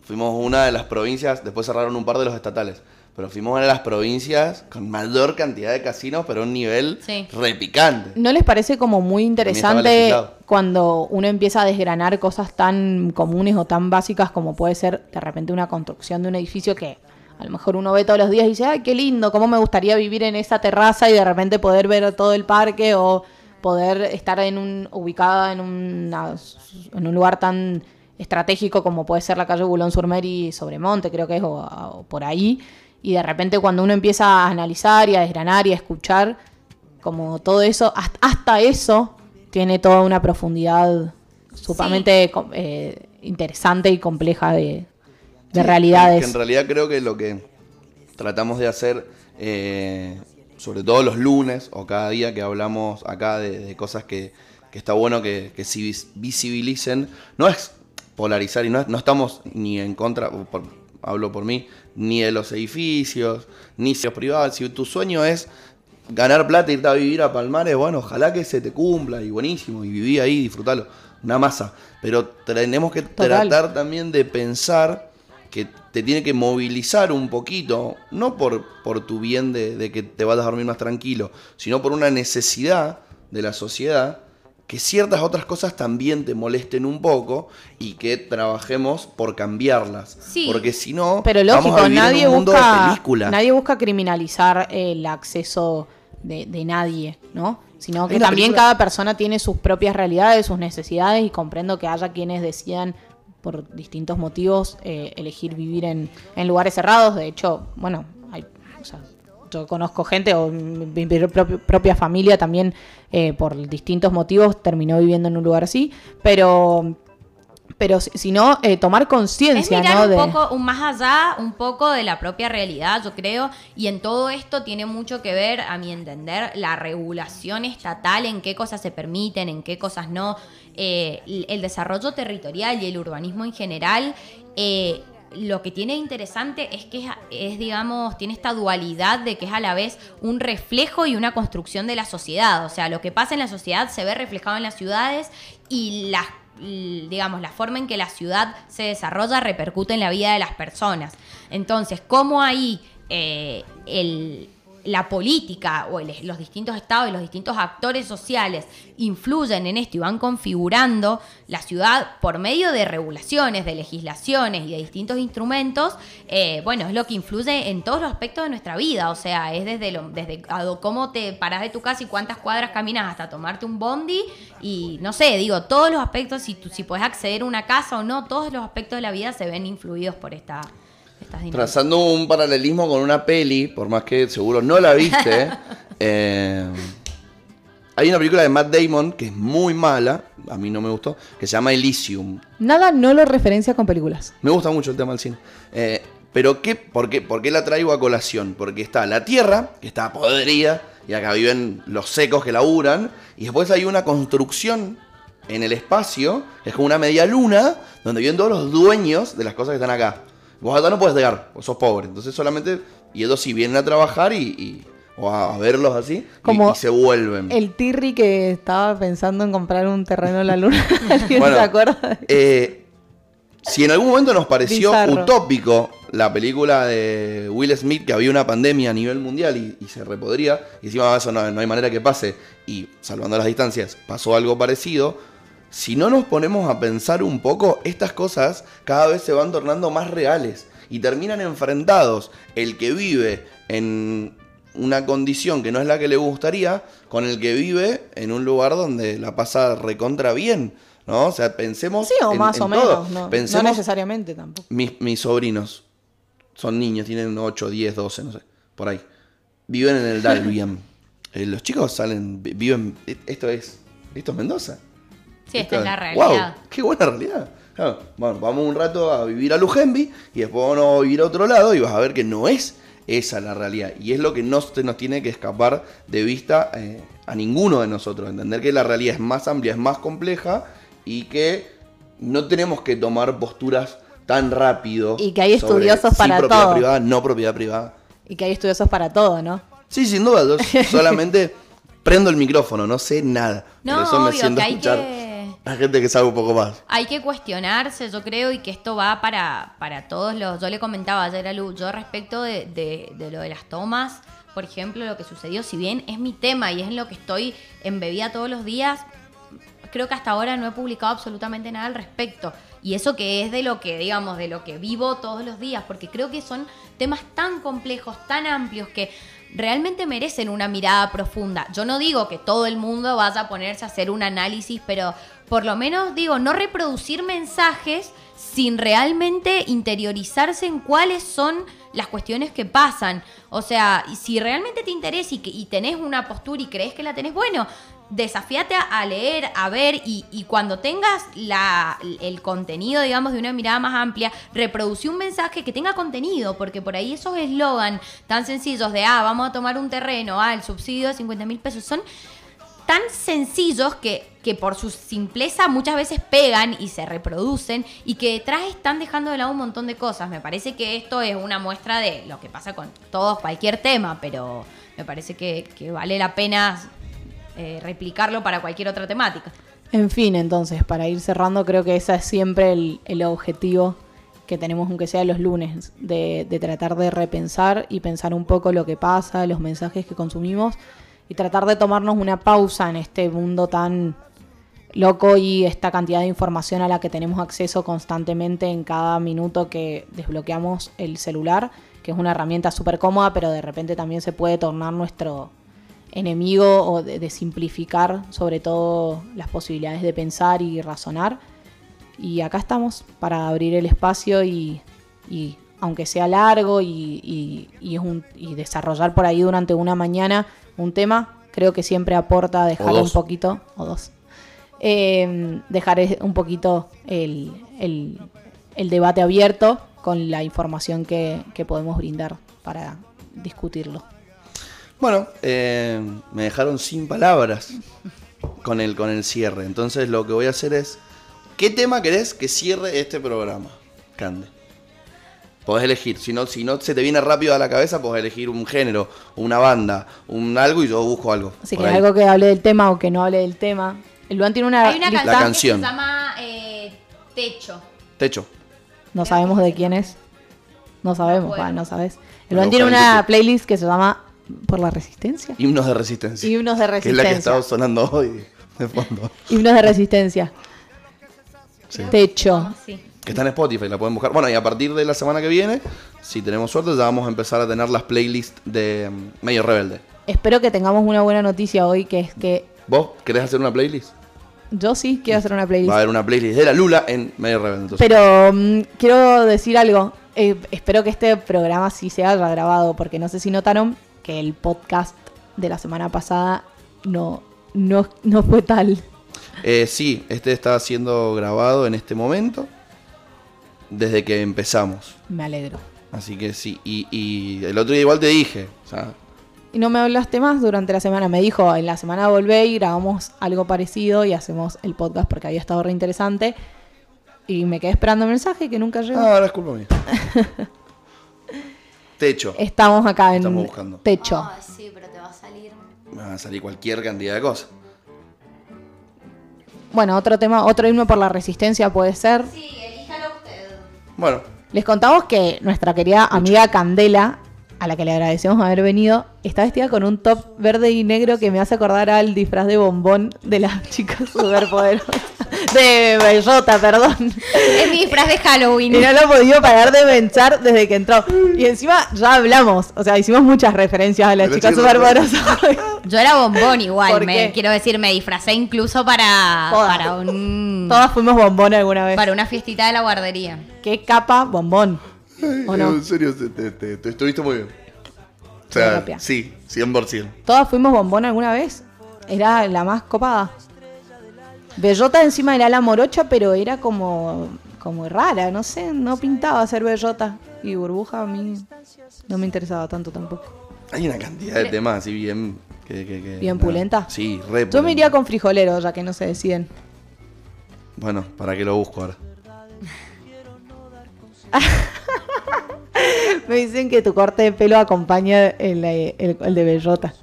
Speaker 2: Fuimos una de las provincias, después cerraron un par de los estatales pero fuimos una de las provincias con mayor cantidad de casinos, pero a un nivel repicante.
Speaker 1: ¿No les parece como muy interesante cuando uno empieza a desgranar cosas tan comunes o tan básicas como puede ser de repente una construcción de un edificio que a lo mejor uno ve todos los días y dice, ay, qué lindo, cómo me gustaría vivir en esa terraza y de repente poder ver todo el parque o poder estar en un, ubicada en, en un lugar tan estratégico como puede ser la calle Bulón Surmer y Sobremonte, creo que es, o por ahí y de repente cuando uno empieza a analizar y a desgranar y a escuchar, como todo eso, hasta eso tiene toda una profundidad sumamente com- eh, interesante y compleja de, de
Speaker 2: Sí,
Speaker 1: realidades.
Speaker 2: Que en realidad creo que lo que tratamos de hacer, eh, sobre todo los lunes o cada día que hablamos acá de, de cosas que, que está bueno que, que visibilicen, no es polarizar y no, es- no estamos ni en contra, por- hablo por mí, ni de los edificios, ni si los privados. Si tu sueño es ganar plata e irte a vivir a Palmares, bueno, ojalá que se te cumpla y buenísimo, y viví ahí, disfrutalo, una masa. Pero tenemos que
Speaker 1: Total.
Speaker 2: tratar también de pensar que te tiene que movilizar un poquito, no por, por tu bien de, de que te vas a dormir más tranquilo, sino por una necesidad de la sociedad que ciertas otras cosas también te molesten un poco y que trabajemos por cambiarlas.
Speaker 3: Sí.
Speaker 2: Porque si no,
Speaker 1: Pero
Speaker 2: vamos a vivir
Speaker 1: nadie
Speaker 2: en un mundo de
Speaker 1: busca,
Speaker 2: película.
Speaker 1: nadie busca criminalizar el acceso de, de nadie, ¿no? Sino que también
Speaker 2: película-
Speaker 1: cada persona tiene sus propias realidades, sus necesidades y comprendo que haya quienes decidan por distintos motivos eh, elegir vivir en, en lugares cerrados. De hecho, bueno, hay, o sea, yo conozco gente o mi, propio- propia familia también eh, por distintos motivos terminó viviendo en un lugar así, pero pero si, si no eh, tomar
Speaker 3: Es
Speaker 1: conciencia,
Speaker 3: mirar
Speaker 1: ¿no?
Speaker 3: un
Speaker 1: de
Speaker 3: poco, un más allá, un poco de la propia realidad, yo creo, y en todo esto tiene mucho que ver, a mi entender, la regulación estatal, en qué cosas se permiten, en qué cosas no, eh, el el desarrollo territorial y el urbanismo en general. eh, lo que tiene interesante es que es, digamos, tiene esta dualidad de que es a la vez un reflejo y una construcción de la sociedad. O sea, lo que pasa en la sociedad se ve reflejado en las ciudades y las digamos, la forma en que la ciudad se desarrolla repercute en la vida de las personas. Entonces, ¿cómo ahí eh, el- la política o los distintos estados y los distintos actores sociales influyen en esto y van configurando la ciudad por medio de regulaciones, de legislaciones y de distintos instrumentos? eh, bueno, es lo que influye en todos los aspectos de nuestra vida. O sea, es desde, lo, desde cómo te paras de tu casa y cuántas cuadras caminas hasta tomarte un bondi y no sé, digo, todos los aspectos, si, si puedes acceder a una casa o no, todos los aspectos de la vida se ven influidos por esta,
Speaker 2: Trazando un paralelismo con una peli, por más que seguro no la viste, eh, hay una película de Matt Damon que es muy mala, a mí no me gustó, que se llama Elysium.
Speaker 1: Nada no lo referencia con películas.
Speaker 2: Me gusta mucho el tema del cine. Eh, pero ¿qué, por, qué, ¿por qué la traigo a colación? Porque está la Tierra, que está podrida, y acá viven los secos que laburan, y después hay una construcción en el espacio, que es como una media luna, donde viven todos los dueños de las cosas que están acá. Vos acá no puedes llegar, vos sos pobre. Entonces solamente, y ellos sí vienen a trabajar y, y- o a, verlos así, y- se vuelven.
Speaker 1: El Tirri que estaba pensando en comprar un terreno en la luna. ¿Alguien
Speaker 2: Bueno,
Speaker 1: se acuerda?
Speaker 2: Eh, si en algún momento nos pareció
Speaker 1: Bizarro.
Speaker 2: utópico la película de Will Smith que había una pandemia a nivel mundial y, y se repodría, y encima eso no, no hay manera que pase, y salvando las distancias, pasó algo parecido, si no nos ponemos a pensar un poco, estas cosas cada vez se van tornando más reales y terminan enfrentados el que vive en una condición que no es la que le gustaría con el que vive en un lugar donde la pasa recontra bien. ¿No? O sea, pensemos.
Speaker 1: Sí, o
Speaker 2: en-
Speaker 1: más
Speaker 2: en
Speaker 1: o
Speaker 2: todo.
Speaker 1: menos. No,
Speaker 2: Pensemos,
Speaker 1: no necesariamente tampoco.
Speaker 2: mis, mis sobrinos son niños, tienen 8, 10, 12, no sé, por ahí. Viven en el Dalbiam. Eh, los chicos salen, vi- viven. e- Esto es. Esto es Mendoza.
Speaker 3: Sí, esta es la
Speaker 2: ¡Wow!
Speaker 3: realidad.
Speaker 2: ¡Qué buena realidad! Claro, bueno, vamos un rato a vivir a Lujembi y después vamos a vivir a otro lado y vas a ver que no es esa la realidad. Y es lo que no se nos tiene que escapar de vista eh, a ninguno de nosotros. Entender que la realidad es más amplia, es más compleja y que no tenemos que tomar posturas tan rápido.
Speaker 1: Y que hay
Speaker 2: sobre
Speaker 1: estudiosos
Speaker 2: sí
Speaker 1: para
Speaker 2: propiedad
Speaker 1: todo.
Speaker 2: privada, no propiedad privada.
Speaker 1: Y que hay estudiosos para todo, ¿no?
Speaker 2: Sí, sin duda. Yo solamente prendo el micrófono, no sé nada.
Speaker 3: No,
Speaker 2: Por eso me
Speaker 3: obvio,
Speaker 2: siento
Speaker 3: que
Speaker 2: a
Speaker 3: hay
Speaker 2: escuchar
Speaker 3: que-
Speaker 2: a gente que sabe un poco más.
Speaker 3: Hay que cuestionarse, yo creo, y que esto va para, para todos los... Yo le comentaba ayer a Lu, yo respecto de, de- de lo de las tomas, por ejemplo, lo que sucedió, si bien es mi tema y es en lo que estoy embebida todos los días, creo que hasta ahora no he publicado absolutamente nada al respecto. Y eso que es de lo que, digamos, de lo que vivo todos los días, porque creo que son temas tan complejos, tan amplios, que realmente merecen una mirada profunda. Yo no digo que todo el mundo vaya a ponerse a hacer un análisis, pero por lo menos digo, no reproducir mensajes sin realmente interiorizarse en cuáles son las cuestiones que pasan. O sea, si realmente te interesa y, que, y tenés una postura y crees que la tenés, bueno, desafíate a, leer, a ver y, y cuando tengas la, el contenido, digamos, de una mirada más amplia, reproducí un mensaje que tenga contenido, porque por ahí esos eslogan tan sencillos de, ah, vamos a tomar un terreno, ah, el subsidio de 50 mil pesos, son tan sencillos que, que por su simpleza muchas veces pegan y se reproducen y que detrás están dejando de lado un montón de cosas. Me parece que esto es una muestra de lo que pasa con todos, cualquier tema, pero me parece que vale la pena eh, replicarlo para cualquier otra temática.
Speaker 1: En fin, entonces, para ir cerrando, creo que ese es siempre el, el objetivo que tenemos, aunque sea los lunes, de, de tratar de repensar y pensar un poco lo que pasa, los mensajes que consumimos y tratar de tomarnos una pausa en este mundo tan loco y esta cantidad de información a la que tenemos acceso constantemente en cada minuto que desbloqueamos el celular, que es una herramienta súper cómoda, pero de repente también se puede tornar nuestro enemigo o de, de simplificar sobre todo las posibilidades de pensar y razonar. Y acá estamos para abrir el espacio y, y aunque sea largo y, y- y es un- y desarrollar por ahí durante una mañana un tema, creo que siempre aporta dejar un poquito, o dos, eh, dejar un poquito el, el- el debate abierto con la información que, que podemos brindar para discutirlo.
Speaker 2: Bueno, eh, me dejaron sin palabras con el, con el cierre. Entonces lo que voy a hacer es. ¿Qué tema querés que cierre este programa, Cande? Podés elegir. Si no, si no se te viene rápido a la cabeza, podés elegir un género, una banda, un algo y yo busco algo.
Speaker 1: Así que
Speaker 2: ahí.
Speaker 1: algo que hable del tema o que no hable del tema. El Luan tiene una,
Speaker 3: Hay una
Speaker 1: lista,
Speaker 2: La
Speaker 3: canción, que se llama eh, Techo.
Speaker 2: Techo.
Speaker 1: no sabemos de quién es. No sabemos,
Speaker 3: No
Speaker 1: no sabes. El Luan tiene una
Speaker 2: YouTube.
Speaker 1: playlist que se llama Por la Resistencia.
Speaker 2: Himnos de resistencia.
Speaker 1: Himnos de
Speaker 2: Que es la que
Speaker 1: resistencia.
Speaker 2: estaba sonando hoy de fondo.
Speaker 1: Himnos de Resistencia.
Speaker 2: Sí.
Speaker 1: Techo.
Speaker 3: Sí.
Speaker 2: Que está en Spotify, la pueden buscar. Bueno, y a partir de la semana que viene, si tenemos suerte, ya vamos a empezar a tener las playlists de mm, Medio Rebelde.
Speaker 1: Espero que tengamos una buena noticia hoy, que es que
Speaker 2: ¿Vos querés hacer una playlist?
Speaker 1: yo sí quiero hacer una playlist.
Speaker 2: Va a haber una playlist de la Lula en Medio Rebelde. entonces.
Speaker 1: Pero mm, quiero decir algo. Eh, espero que este programa sí se haya grabado, porque no sé si notaron que el podcast de la semana pasada no, no, no fue tal.
Speaker 2: Eh, sí, este está siendo grabado en este momento, desde que empezamos.
Speaker 1: Me alegro.
Speaker 2: Así que sí, y, y el otro día igual te dije, o sea,
Speaker 1: Y no me hablaste más durante la semana. Me dijo, en la semana volvé y grabamos algo parecido y hacemos el podcast porque había estado re interesante. Y me quedé esperando el mensaje que nunca llegó.
Speaker 2: ah, ahora es culpa mía. Techo.
Speaker 1: Estamos acá en
Speaker 2: Estamos buscando.
Speaker 1: techo.
Speaker 3: sí, pero te va a salir.
Speaker 2: Me van a salir cualquier cantidad de cosas.
Speaker 1: Bueno, otro tema, otro himno por la resistencia puede ser.
Speaker 3: Sí, elíjalo usted.
Speaker 2: Bueno,
Speaker 1: Les contamos que nuestra querida amiga Candela, a la que le agradecemos haber venido, está vestida con un top verde y negro que me hace acordar al disfraz de bombón de las chicas superpoderosas. De bellota, perdón.
Speaker 3: Es mi disfraz de Halloween.
Speaker 1: Y no lo he podido parar de pensar desde que entró. Y encima ya hablamos, o sea, hicimos muchas referencias a las
Speaker 2: Pero
Speaker 1: chicas superpoderosas.
Speaker 3: Yo era bombón igual,
Speaker 1: ¿Por
Speaker 3: me, quiero decir, me disfracé incluso para,
Speaker 1: Todas.
Speaker 3: para, un,
Speaker 1: Todas fuimos bombón alguna vez.
Speaker 3: para una fiestita de la guardería.
Speaker 1: ¿Qué capa bombón? ¿O no?
Speaker 2: en serio, te, te- te- te estuviste muy bien. O sea, sí, 100%.
Speaker 1: ¿Todas fuimos bombón alguna vez? Era la más copada. Bellota encima era la morocha, pero era como, como rara, no sé, no pintaba ser bellota. Y burbuja a mí no me interesaba tanto tampoco.
Speaker 2: Hay una cantidad de temas así bien... Que, que- que-
Speaker 1: ¿Bien pulenta?
Speaker 2: Sí, re
Speaker 1: Yo me
Speaker 2: pulenta.
Speaker 1: iría con frijolero, ya que no se deciden.
Speaker 2: Bueno, ¿para qué lo busco ahora?
Speaker 1: Me dicen que tu corte de pelo acompaña el, el- el de bellota.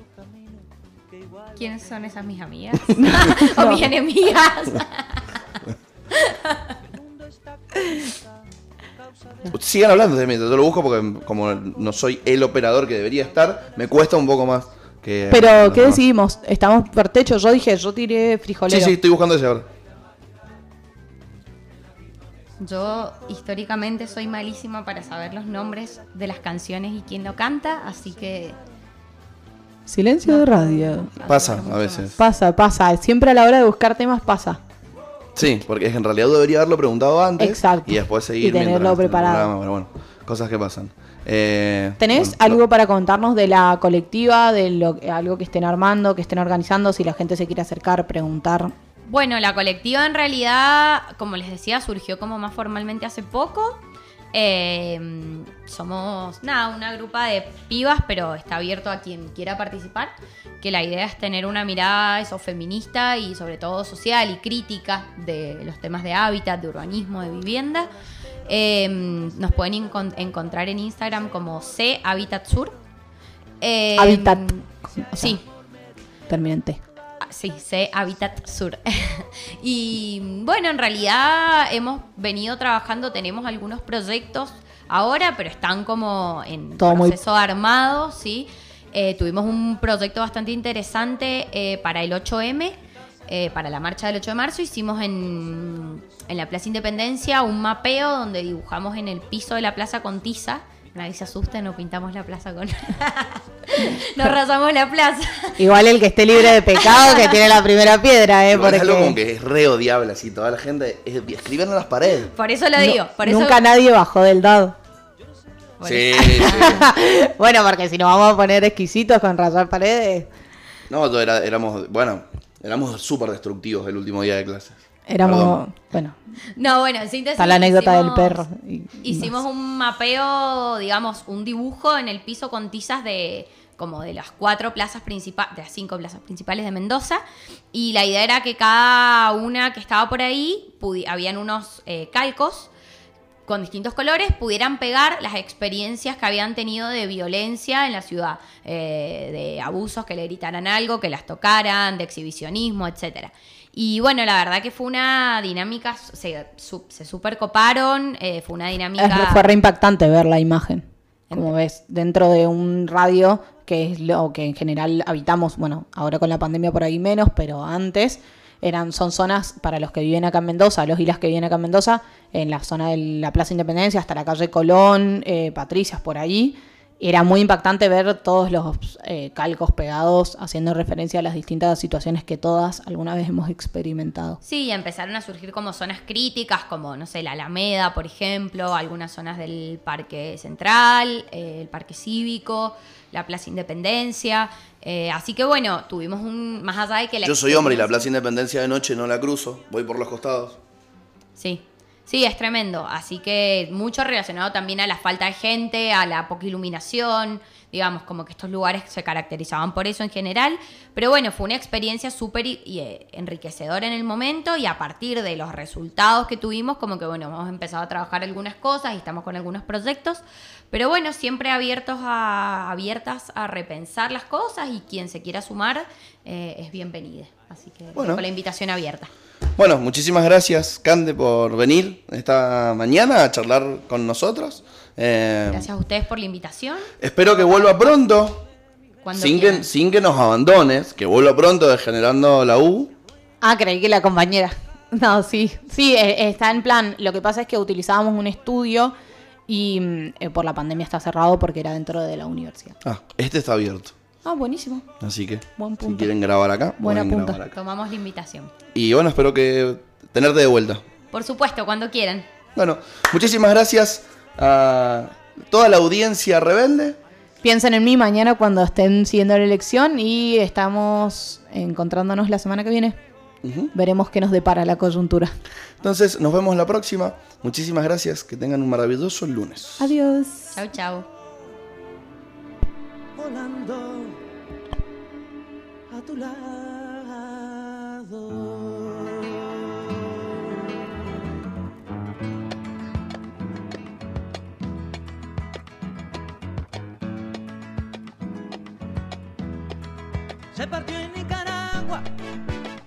Speaker 3: ¿Quiénes son esas mis amigas? o mis enemigas.
Speaker 2: Sigan hablando de mientras yo lo busco porque como no soy el operador que debería estar, me cuesta un poco más que...
Speaker 1: Pero, ¿qué decidimos? ¿Estamos por techo? Yo dije, yo tiré frijolero.
Speaker 2: Sí, sí, estoy buscando ese ahora.
Speaker 3: Yo históricamente soy malísima para saber los nombres de las canciones y quién lo canta, así que
Speaker 1: Silencio de radio.
Speaker 2: Pasa a veces.
Speaker 1: Pasa, pasa. Siempre a la hora de buscar temas pasa.
Speaker 2: Sí, porque es que en realidad debería haberlo preguntado antes.
Speaker 1: Exacto.
Speaker 2: Y después seguir
Speaker 1: Y tenerlo preparado.
Speaker 2: programa, Pero bueno, cosas que pasan. Eh,
Speaker 1: ¿Tenés
Speaker 2: bueno,
Speaker 1: algo para contarnos de la colectiva, de lo, algo que estén armando, que estén organizando, si la gente se quiere acercar, preguntar?
Speaker 3: Bueno, la colectiva en realidad, como les decía, surgió como más formalmente hace poco. Eh, somos, nada, una grupa de pibas, pero está abierto a quien quiera participar. Que la idea es tener una mirada eso, feminista y sobre todo social y crítica de los temas de hábitat, de urbanismo, de vivienda. Eh, nos pueden encon- encontrar en Instagram como C Habitat Sur. Eh,
Speaker 1: Habitat.
Speaker 3: Sí,
Speaker 1: Terminante.
Speaker 3: Ah, Sí, C Habitat Sur. y bueno, en realidad hemos venido trabajando, tenemos algunos proyectos ahora, pero están como en
Speaker 1: Todo muy-
Speaker 3: proceso armado, ¿sí? Eh, tuvimos un proyecto bastante interesante eh, para el 8M, eh, para la marcha del 8 de marzo. Hicimos en, en la Plaza Independencia un mapeo donde dibujamos en el piso de la plaza con tiza. Nadie se asuste, no pintamos la plaza con... no rasamos la plaza.
Speaker 1: Igual el que esté libre de pecado que tiene la primera piedra, ¿eh?
Speaker 2: igual es algo como
Speaker 1: Porque
Speaker 2: que es re odiable así, toda la gente es, escriben en las paredes.
Speaker 3: Por eso lo
Speaker 1: no-
Speaker 3: digo. Por eso,
Speaker 1: nunca nadie bajó del dado.
Speaker 3: por
Speaker 2: Sí, sí.
Speaker 1: bueno, porque si nos vamos a poner exquisitos con rayar paredes,
Speaker 2: No, era- éramos, bueno, éramos súper destructivos el último día de clases.
Speaker 1: Éramos,
Speaker 2: Perdón.
Speaker 1: bueno,
Speaker 3: No, bueno, en síntesis.
Speaker 1: está la anécdota del
Speaker 3: hicimos-
Speaker 1: perro. y- y
Speaker 3: Hicimos
Speaker 1: más.
Speaker 3: un mapeo, digamos, un dibujo en el piso con tizas de como de las cuatro plazas principales, de las cinco plazas principales de Mendoza. Y la idea era que cada una que estaba por ahí, pudi- habían unos eh, calcos con distintos colores, pudieran pegar las experiencias que habían tenido de violencia en la ciudad, eh, de abusos, que le gritaran algo, que las tocaran, de exhibicionismo, etcétera. Y bueno, la verdad que fue una dinámica, se, se super coparon, eh, fue una dinámica...
Speaker 1: Es fue re impactante ver la imagen. Como ves, dentro de un radio, que es lo que en general habitamos, bueno, ahora con la pandemia por ahí menos, pero antes eran, son zonas para los que viven acá en Mendoza, los y las que viven acá en Mendoza, en la zona de la Plaza Independencia, hasta la calle Colón, eh, Patricias, por ahí. Era muy impactante ver todos los eh, calcos pegados haciendo referencia a las distintas situaciones que todas alguna vez hemos experimentado.
Speaker 3: Sí, empezaron a surgir como zonas críticas, como, no sé, la Alameda, por ejemplo, algunas zonas del Parque Central, eh, el Parque Cívico, la Plaza Independencia. eh, así que bueno, tuvimos un. Más allá de que la.
Speaker 2: Yo soy hombre y la Plaza Independencia de noche no la cruzo, voy por los costados.
Speaker 3: Sí. Sí, es tremendo. Así que mucho relacionado también a la falta de gente, a la poca iluminación. Digamos, como que estos lugares se caracterizaban por eso en general. Pero bueno, fue una experiencia súper eh, enriquecedora en el momento. Y a partir de los resultados que tuvimos, como que bueno, hemos empezado a trabajar algunas cosas y estamos con algunos proyectos. Pero bueno, siempre abiertos a, abiertas a repensar las cosas y quien se quiera sumar eh, es bienvenido. Así que
Speaker 2: Bueno.
Speaker 3: con la invitación abierta.
Speaker 2: Bueno, muchísimas gracias, Cande, por venir esta mañana a charlar con nosotros. Eh,
Speaker 3: Gracias a ustedes por la invitación.
Speaker 2: Espero que vuelva pronto, sin que, sin que nos abandones, que vuelva pronto de Generando la U.
Speaker 1: Ah, creí que la compañera. No, sí, sí, eh, está en plan. Lo que pasa es que utilizábamos un estudio y mm, eh, por la pandemia está cerrado porque era dentro de la universidad.
Speaker 2: Ah, este está abierto,
Speaker 1: Ah, buenísimo.
Speaker 2: así que
Speaker 1: Buen
Speaker 2: si
Speaker 1: punto.
Speaker 2: quieren grabar acá,
Speaker 1: Buena
Speaker 2: pueden
Speaker 1: punta.
Speaker 2: grabar acá.
Speaker 3: Tomamos la invitación.
Speaker 2: Y bueno, espero que tenerte de vuelta.
Speaker 3: Por supuesto, cuando quieran.
Speaker 2: Bueno, muchísimas gracias a toda la audiencia rebelde.
Speaker 1: Piensen en mí mañana cuando estén siguiendo la elección y estamos encontrándonos la semana que viene. Veremos qué nos depara la coyuntura.
Speaker 2: Entonces, nos vemos la próxima. Muchísimas gracias, que tengan un maravilloso lunes.
Speaker 1: Adiós.
Speaker 3: Chau, chau.
Speaker 4: volando tu lado. Se partió en Nicaragua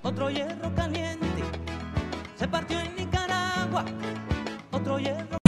Speaker 4: otro hierro caliente. Se partió en Nicaragua otro hierro